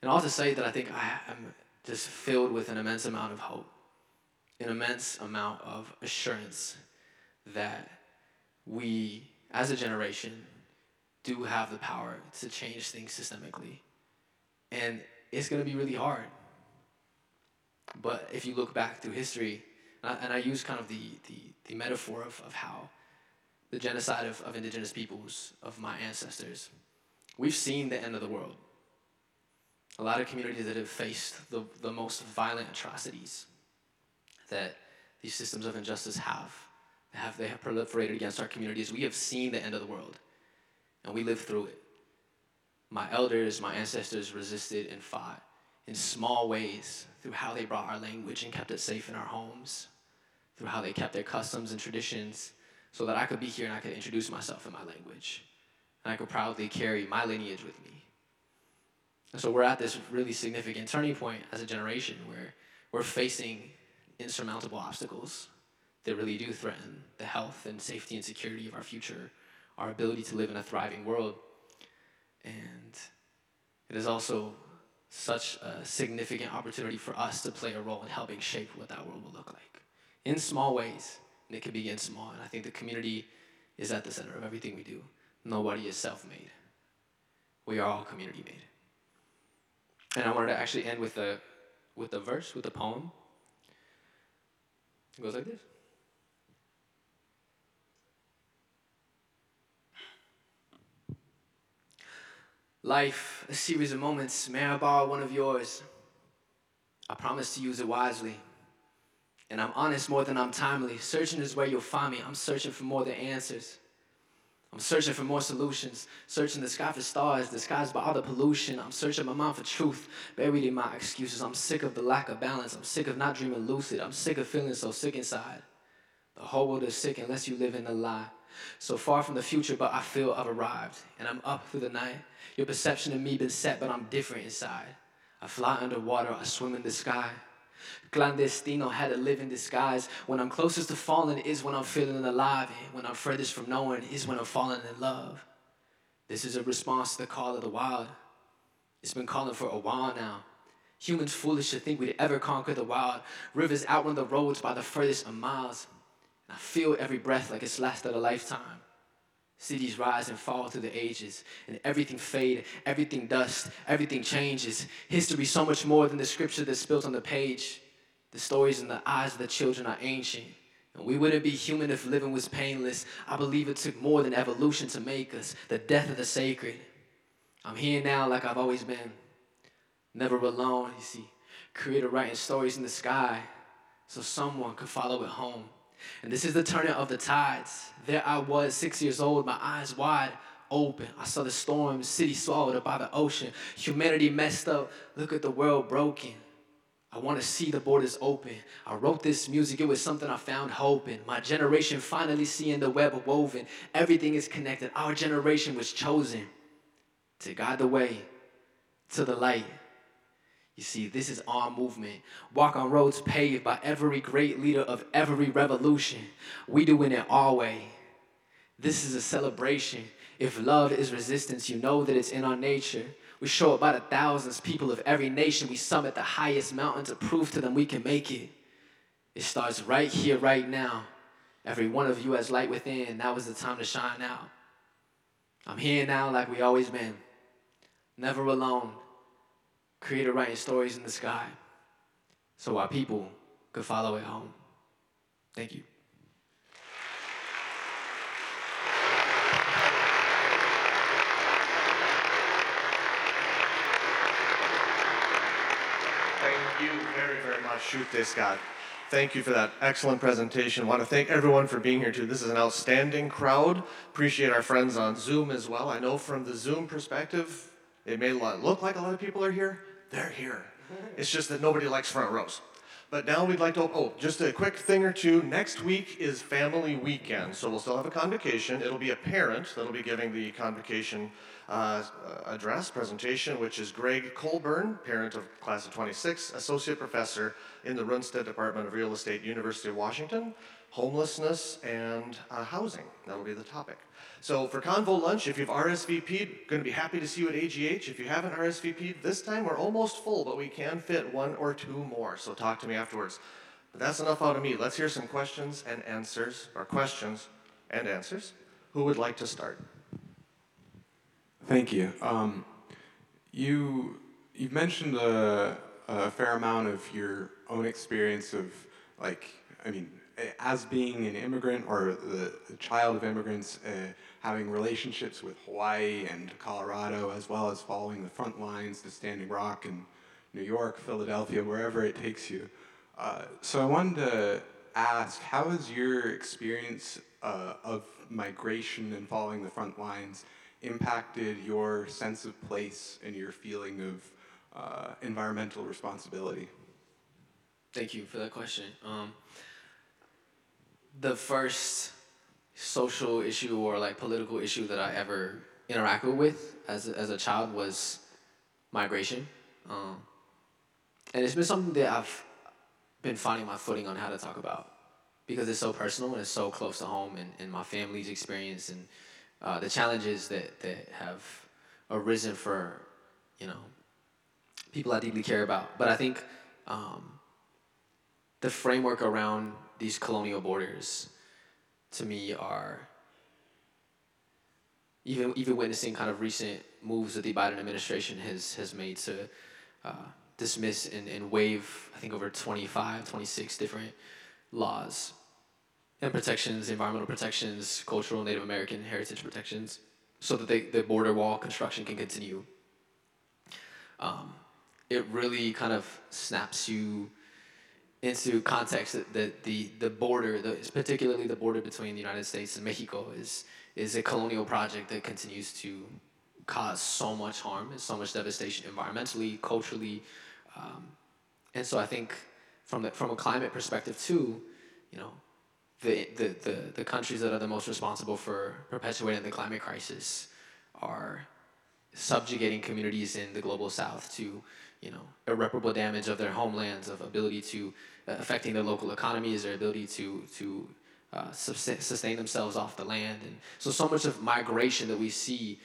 And all to say that I think I am just filled with an immense amount of hope, an immense amount of assurance that we, as a generation, do have the power to change things systemically. And it's going to be really hard. But if you look back through history, and I, and I use kind of the, the, the metaphor of, of how the genocide of, of indigenous peoples, of my ancestors, we've seen the end of the world. A lot of communities that have faced the, the most violent atrocities that these systems of injustice have, have, they have proliferated against our communities. We have seen the end of the world, and we live through it. My elders, my ancestors resisted and fought in small ways through how they brought our language and kept it safe in our homes, through how they kept their customs and traditions, so that I could be here and I could introduce myself in my language. And I could proudly carry my lineage with me. And so we're at this really significant turning point as a generation where we're facing insurmountable obstacles that really do threaten the health and safety and security of our future, our ability to live in a thriving world. And it is also such a significant opportunity for us to play a role in helping shape what that world will look like in small ways. And it can begin small. And I think the community is at the center of everything we do. Nobody is self made, we are all community made. And I wanted to actually end with a, with a verse, with a poem. It goes like this. Life, a series of moments. May I borrow one of yours? I promise to use it wisely. And I'm honest more than I'm timely. Searching is where you'll find me. I'm searching for more than answers. I'm searching for more solutions. Searching the sky for stars, disguised by all the pollution. I'm searching my mind for truth, buried in my excuses. I'm sick of the lack of balance. I'm sick of not dreaming lucid. I'm sick of feeling so sick inside. The whole world is sick unless you live in a lie. So far from the future, but I feel I've arrived. And I'm up through the night. Your perception of me been set, but I'm different inside. I fly underwater, I swim in the sky. Clandestino had to live in disguise. When I'm closest to falling is when I'm feeling alive. When I'm furthest from knowing is when I'm falling in love. This is a response to the call of the wild. It's been calling for a while now. Humans foolish to think we'd ever conquer the wild. Rivers outrun the roads by the furthest of miles. I feel every breath like it's lasted a lifetime. Cities rise and fall through the ages, and everything fade, everything dust, everything changes. History so much more than the scripture that's built on the page. The stories in the eyes of the children are ancient. And we wouldn't be human if living was painless. I believe it took more than evolution to make us, the death of the sacred. I'm here now like I've always been. never alone. You see, Creator writing stories in the sky so someone could follow it home. And this is the turning of the tides. There I was, six years old, my eyes wide open. I saw the storm, city swallowed up by the ocean. Humanity messed up. Look at the world broken. I want to see the borders open. I wrote this music, it was something I found hope in. My generation finally seeing the web woven. Everything is connected. Our generation was chosen to guide the way to the light. You see, this is our movement. Walk on roads paved by every great leader of every revolution. We doing it our way. This is a celebration. If love is resistance, you know that it's in our nature. We show up by the thousands, people of every nation. We summit the highest mountain to prove to them we can make it. It starts right here, right now. Every one of you has light within. Now is the time to shine out. I'm here now like we always been. Never alone. Creator writing stories in the sky. So our people could follow it home. Thank you. Thank you very, very much, Xiuhtezcatl. Thank you for that excellent presentation. Want to thank everyone for being here too. This is an outstanding crowd. Appreciate our friends on Zoom as well. I know from the Zoom perspective, it may look like a lot of people are here. They're here. It's just that nobody likes front rows. But now we'd like to, oh, just a quick thing or two. Next week is family weekend, so we'll still have a convocation. It'll be a parent that'll be giving the convocation uh, address presentation, which is Gregg Colburn, parent of class of 26, associate professor in the Runstad Department of Real Estate, University of Washington, homelessness and uh, housing. That'll be the topic. So for Convo Lunch, if you've RSVP'd, going to be happy to see you at AGH. If you haven't RSVP'd, this time we're almost full, but we can fit one or two more. So talk to me afterwards. But that's enough out of me. Let's hear some questions and answers, or questions and answers. Who would like to start? Thank you. Um, you you've mentioned a, a fair amount of your own experience of like I mean as being an immigrant or the, the child of immigrants, uh, having relationships with Hawaii and Colorado, as well as following the front lines to Standing Rock and New York, Philadelphia, wherever it takes you. Uh, so I wanted to ask, how has your experience uh, of migration and following the front lines impacted your sense of place and your feeling of uh, environmental responsibility? Thank you for that question. Um, the first social issue or like political issue that I ever interacted with as a, as a child was migration. Um, and it's been something that I've been finding my footing on how to talk about because it's so personal and it's so close to home and, and my family's experience and uh, the challenges that, that have arisen for, you know, people I deeply care about. But I think um, the framework around these colonial borders to me are even even witnessing kind of recent moves that the Biden administration has has made to uh, dismiss and, and waive I think over 25, 26 different laws and protections, environmental protections, cultural Native American heritage protections, so that they, the border wall construction can continue. Um, it really kind of snaps you into context that the, the, border, the, particularly the border between the United States and Mexico, is, is a colonial project that continues to cause so much harm and so much devastation environmentally, culturally. Um, and so I think from, the, from a climate perspective, too, you know, the, the, the, the countries that are the most responsible for perpetuating the climate crisis are subjugating communities in the global south to you know, irreparable damage of their homelands, of ability to uh, affecting their local economies, their ability to to uh, sustain themselves off the land, and so so much of migration that we see.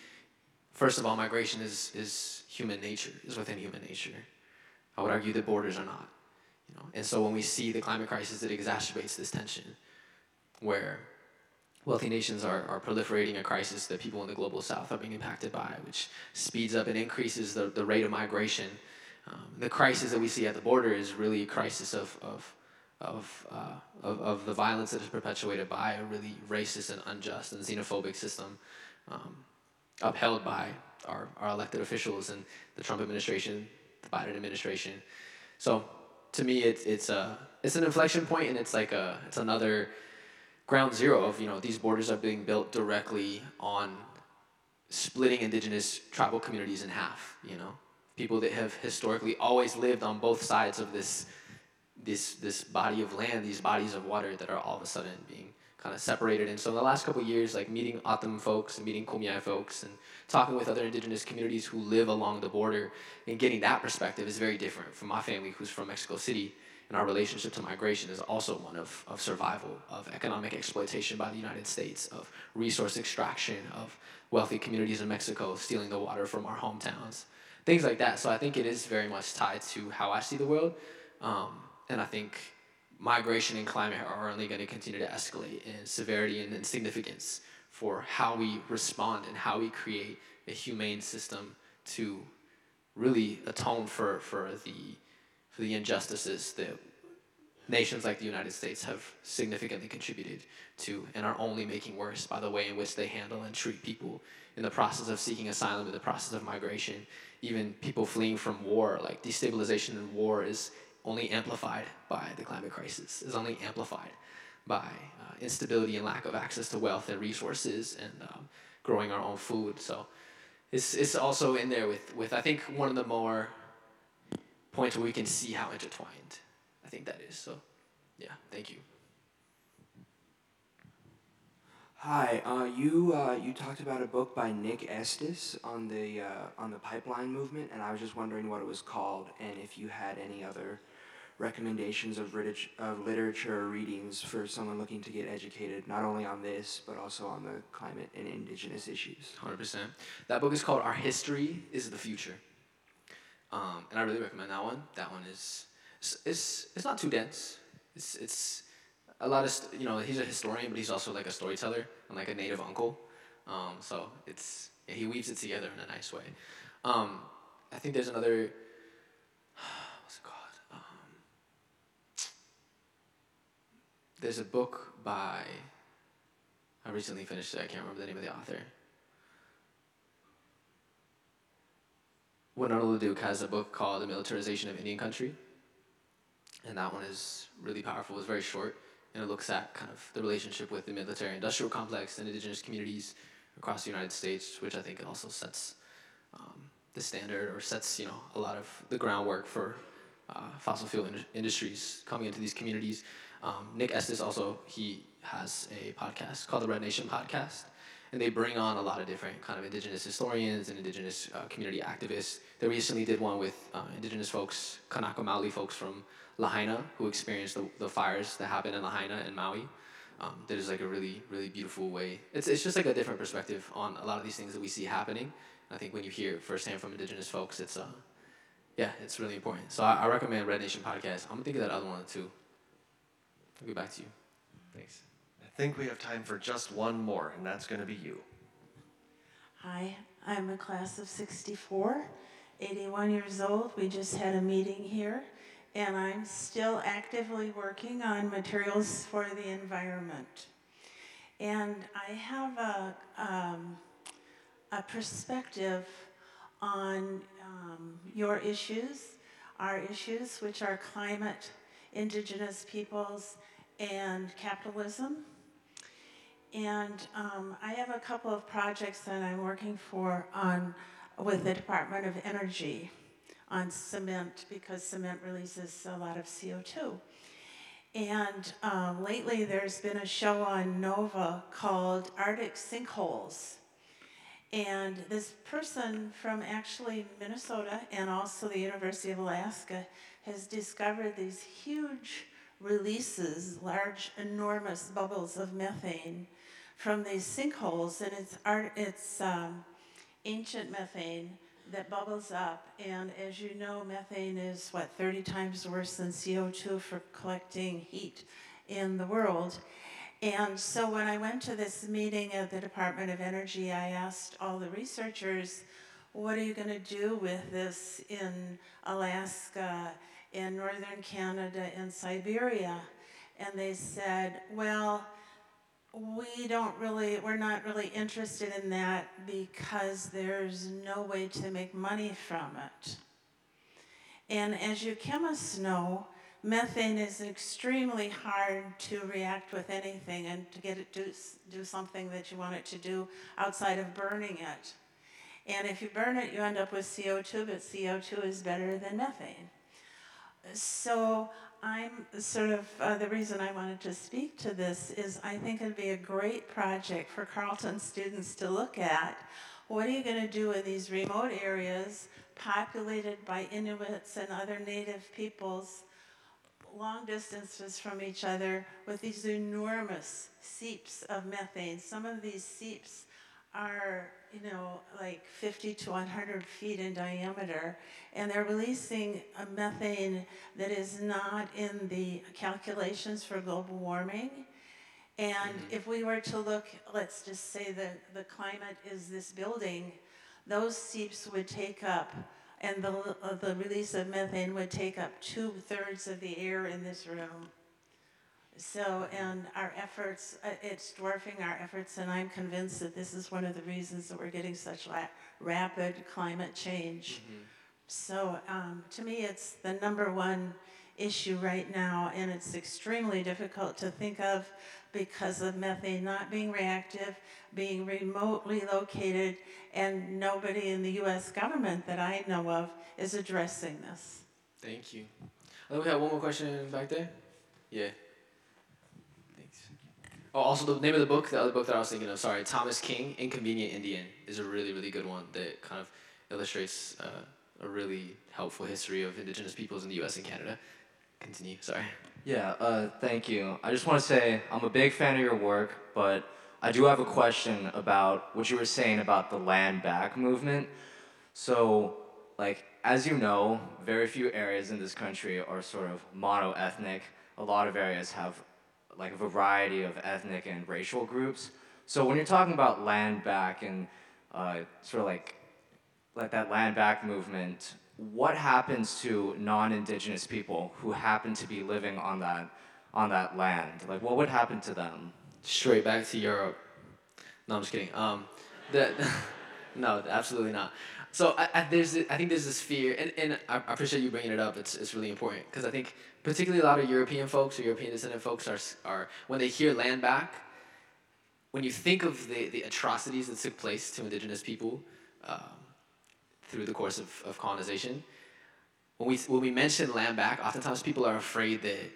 First of all, migration is is human nature, is within human nature. I would argue that borders are not, you know, and so when we see the climate crisis, it exacerbates this tension, where wealthy nations are, are proliferating a crisis that people in the global south are being impacted by, which speeds up and increases the, the rate of migration um, the crisis that we see at the border is really a crisis of, of, of, uh, of, of, the violence that is perpetuated by a really racist and unjust and xenophobic system um, upheld by our, our elected officials and the Trump administration the Biden administration. So to me, it's it's a it's an inflection point, and it's like a it's another ground zero of you know these borders are being built directly on splitting indigenous tribal communities in half. You know, people that have historically always lived on both sides of this this this body of land, these bodies of water that are all of a sudden being kind of separated. And so in the last couple years, like meeting O'odham folks and meeting Kumeyaay folks and talking with other indigenous communities who live along the border and getting that perspective is very different from my family who's from Mexico City. And our relationship to migration is also one of, of survival, of economic exploitation by the United States, of resource extraction, of wealthy communities in Mexico stealing the water from our hometowns, things like that. So I think it is very much tied to how I see the world. Um, and I think migration and climate are only going to continue to escalate in severity and in significance for how we respond and how we create a humane system to really atone for, for the for the injustices that nations like the United States have significantly contributed to and are only making worse by the way in which they handle and treat people in the process of seeking asylum, in the process of migration, even people fleeing from war. Like destabilization and war is only amplified by the climate crisis, is only amplified by uh, instability and lack of access to wealth and resources and um, growing our own food. So it's, it's also in there with, with, I think, one of the more points where we can see how intertwined I think that is. So, yeah, thank you. Hi, uh, you uh, you talked about a book by Nick Estes on the uh, on the pipeline movement, and I was just wondering what it was called, and if you had any other recommendations of, lit- of literature readings for someone looking to get educated, not only on this, but also on the climate and indigenous issues. 100%. That book is called Our History is the Future. Um, and I really recommend that one. That one is, it's, it's, it's not too dense. It's, it's a lot of, st- you know, he's a historian, but he's also like a storyteller and like a native uncle. Um, so it's, he weaves it together in a nice way. Um, I think there's another what's it called? There's a book by, I recently finished it, I can't remember the name of the author. Winona LaDuke has a book called The Militarization of Indian Country. And that one is really powerful. It's very short, and it looks at kind of the relationship with the military industrial complex and indigenous communities across the United States, which I think also sets um, the standard or sets you know a lot of the groundwork for uh, fossil fuel in- industries coming into these communities. Um, Nick Estes also he has a podcast called the Red Nation Podcast, and they bring on a lot of different kind of indigenous historians and indigenous uh, community activists. They recently did one with uh, indigenous folks, Kanaka Maoli folks from Lahaina, who experienced the, the fires that happened in Lahaina and Maui. Um, that is like a really, really beautiful way. It's, it's just like a different perspective on a lot of these things that we see happening. I think when you hear it firsthand from indigenous folks, it's uh, yeah, it's really important. So I, I recommend Red Nation podcast. I'm gonna think of that other one too. I'll get back to you. Thanks. I think we have time for just one more, and that's going to be you. Hi, I'm a class of 64, 81 years old. We just had a meeting here, and I'm still actively working on materials for the environment. And I have a, um, a perspective on um, your issues, our issues, which are climate, indigenous peoples, and capitalism. And um, I have a couple of projects that I'm working for on with the Department of Energy on cement because cement releases a lot of CO2. And um, lately there's been a show on Nova called Arctic Sinkholes. And this person from actually Minnesota and also the University of Alaska has discovered these huge releases, large, enormous bubbles of methane from these sinkholes, and it's art, it's um, ancient methane that bubbles up. And as you know, methane is what 30 times worse than CO2 for collecting heat in the world. And so when I went to this meeting at the Department of Energy, I asked all the researchers, what are you going to do with this in Alaska in northern Canada in Siberia. And they said, well, we don't really, we're not really interested in that because there's no way to make money from it. And as you chemists know, methane is extremely hard to react with anything and to get it to do something that you want it to do outside of burning it. And if you burn it, you end up with CO2, but CO2 is better than methane. So I'm sort of, uh, the reason I wanted to speak to this is I think it'd be a great project for Carleton students to look at. What are you going to do in these remote areas populated by Inuits and other native peoples long distances from each other with these enormous seeps of methane? Some of these seeps are, you know, like 50 to 100 feet in diameter, and they're releasing a methane that is not in the calculations for global warming. And mm-hmm. if we were to look, let's just say that the climate is this building, those seeps would take up, and the, uh, the release of methane would take up two thirds of the air in this room. So, and our efforts, uh, it's dwarfing our efforts, and I'm convinced that this is one of the reasons that we're getting such la- rapid climate change. Mm-hmm. So, um, to me, it's the number one issue right now, and it's extremely difficult to think of because of methane not being reactive, being remotely located, and nobody in the US government that I know of is addressing this. Thank you. I think we have one more question back there. Yeah. Oh, also the name of the book, the other book that I was thinking of, sorry, Thomas King, Inconvenient Indian, is a really, really good one that kind of illustrates uh, a really helpful history of indigenous peoples in the U.S. and Canada. Continue, sorry. Yeah, uh, thank you. I just want to say I'm a big fan of your work, but I do have a question about what you were saying about the land back movement. So, like, as you know, very few areas in this country are sort of mono ethnic. A lot of areas have like a variety of ethnic and racial groups. So when you're talking about land back and uh, sort of like like that land back movement, what happens to non-indigenous people who happen to be living on that on that land? Like what would happen to them? Straight back to Europe. No, I'm just kidding. Um, that no, absolutely not. So I, I, there's I think there's this fear, and, and I, appreciate you bringing it up. It's, it's really important because I think particularly a lot of European folks or European descendant folks are, are when they hear land back, when you think of the, the atrocities that took place to indigenous people um, through the course of, of colonization, when we, when we mention land back, oftentimes people are afraid that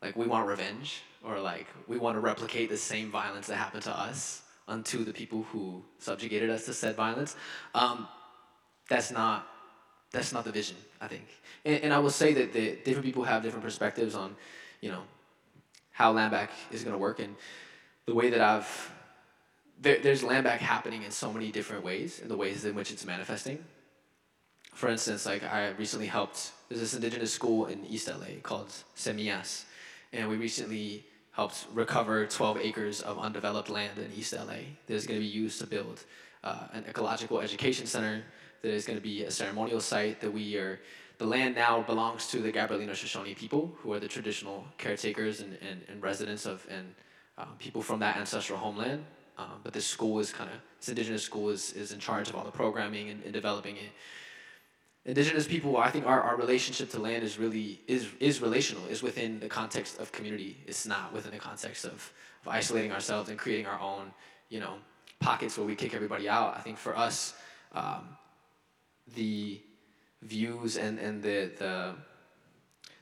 like we want revenge or like we want to replicate the same violence that happened to us unto the people who subjugated us to said violence. Um, that's not that's not the vision, I think. And, and I will say that the different people have different perspectives on, you know, how land back is going to work. And the way that I've, there, there's land back happening in so many different ways, in the ways in which it's manifesting. For instance, like I recently helped, there's this indigenous school in East LA called Semillas. And we recently helped recover 12 acres of undeveloped land in East LA that is going to be used to build uh, an ecological education center that is going to be a ceremonial site that we are the land now belongs to the Gabrielino Shoshone people, who are the traditional caretakers and, and, and residents of and uh, people from that ancestral homeland. Um, but this school is kind of this indigenous school is, is in charge of all the programming and, and developing it. Indigenous people, I think our, our relationship to land is really is is relational, is within the context of community. It's not within the context of, of isolating ourselves and creating our own, you know, pockets where we kick everybody out. I think for us, um, the views and, and the, the,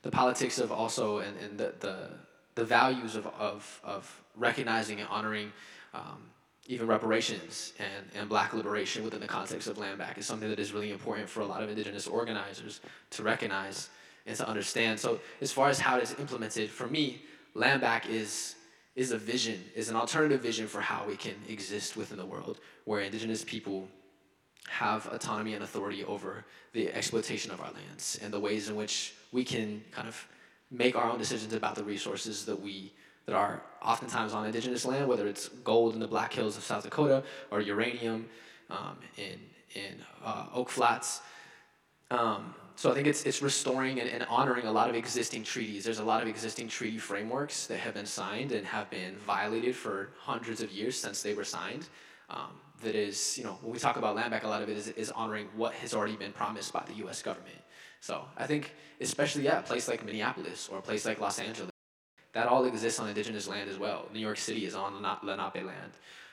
the politics of also and, and the, the, the values of, of, of recognizing and honoring um, even reparations and, and black liberation within the context of land back is something that is really important for a lot of indigenous organizers to recognize and to understand. So as far as how it is implemented, for me, land back is is a vision, is an alternative vision for how we can exist within the world where indigenous people have autonomy and authority over the exploitation of our lands and the ways in which we can kind of make our own decisions about the resources that we that are oftentimes on indigenous land, whether it's gold in the Black Hills of South Dakota or uranium um, in in uh, Oak Flats. Um, so I think it's it's restoring and, and, honoring a lot of existing treaties. There's a lot of existing treaty frameworks that have been signed and have been violated for hundreds of years since they were signed. Um, that is, you know, when we talk about land back, a lot of it is, is honoring what has already been promised by the U.S. government. So I think, especially yeah, a place like Minneapolis or a place like Los Angeles, that all exists on indigenous land as well. New York City is on Lenape land.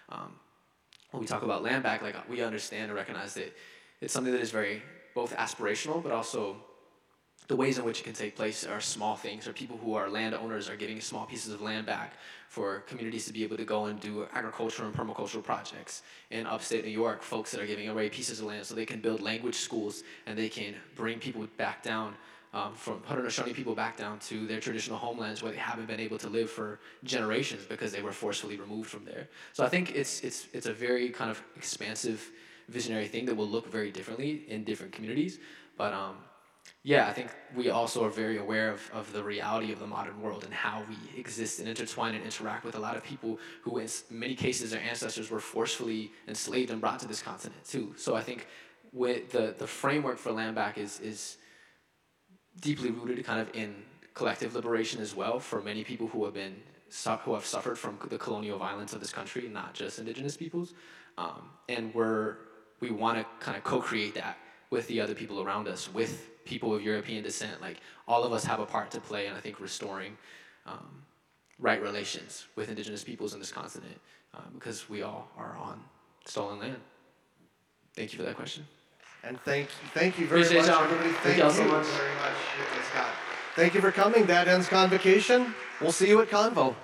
Um, when we talk about land back, like we understand and recognize that it's something that is very both aspirational, but also the ways in which it can take place are small things, or people who are landowners are giving small pieces of land back for communities to be able to go and do agricultural and permacultural projects. In upstate New York, folks that are giving away pieces of land so they can build language schools and they can bring people back down um, from Haudenosaunee people back down to their traditional homelands where they haven't been able to live for generations because they were forcefully removed from there. So I think it's it's it's a very kind of expansive, visionary thing that will look very differently in different communities. But um, yeah, I think we also are very aware of, of the reality of the modern world and how we exist and intertwine and interact with a lot of people who, in many cases, their ancestors were forcefully enslaved and brought to this continent too. So I think with the, the framework for land back is, is deeply rooted kind of in collective liberation as well for many people who have been who have suffered from the colonial violence of this country, not just indigenous peoples. Um, and we're we want to kind of co-create that with the other people around us, with people of European descent. Like all of us have a part to play in, I think, restoring um, right relations with indigenous peoples in this continent um, because we all are on stolen land. Thank you for that question. And thank, thank you very Appreciate much, y'all. everybody. Thank Thank, y'all so much. very much, Scott. Thank you for coming. That ends Convocation. We'll see you at Convo.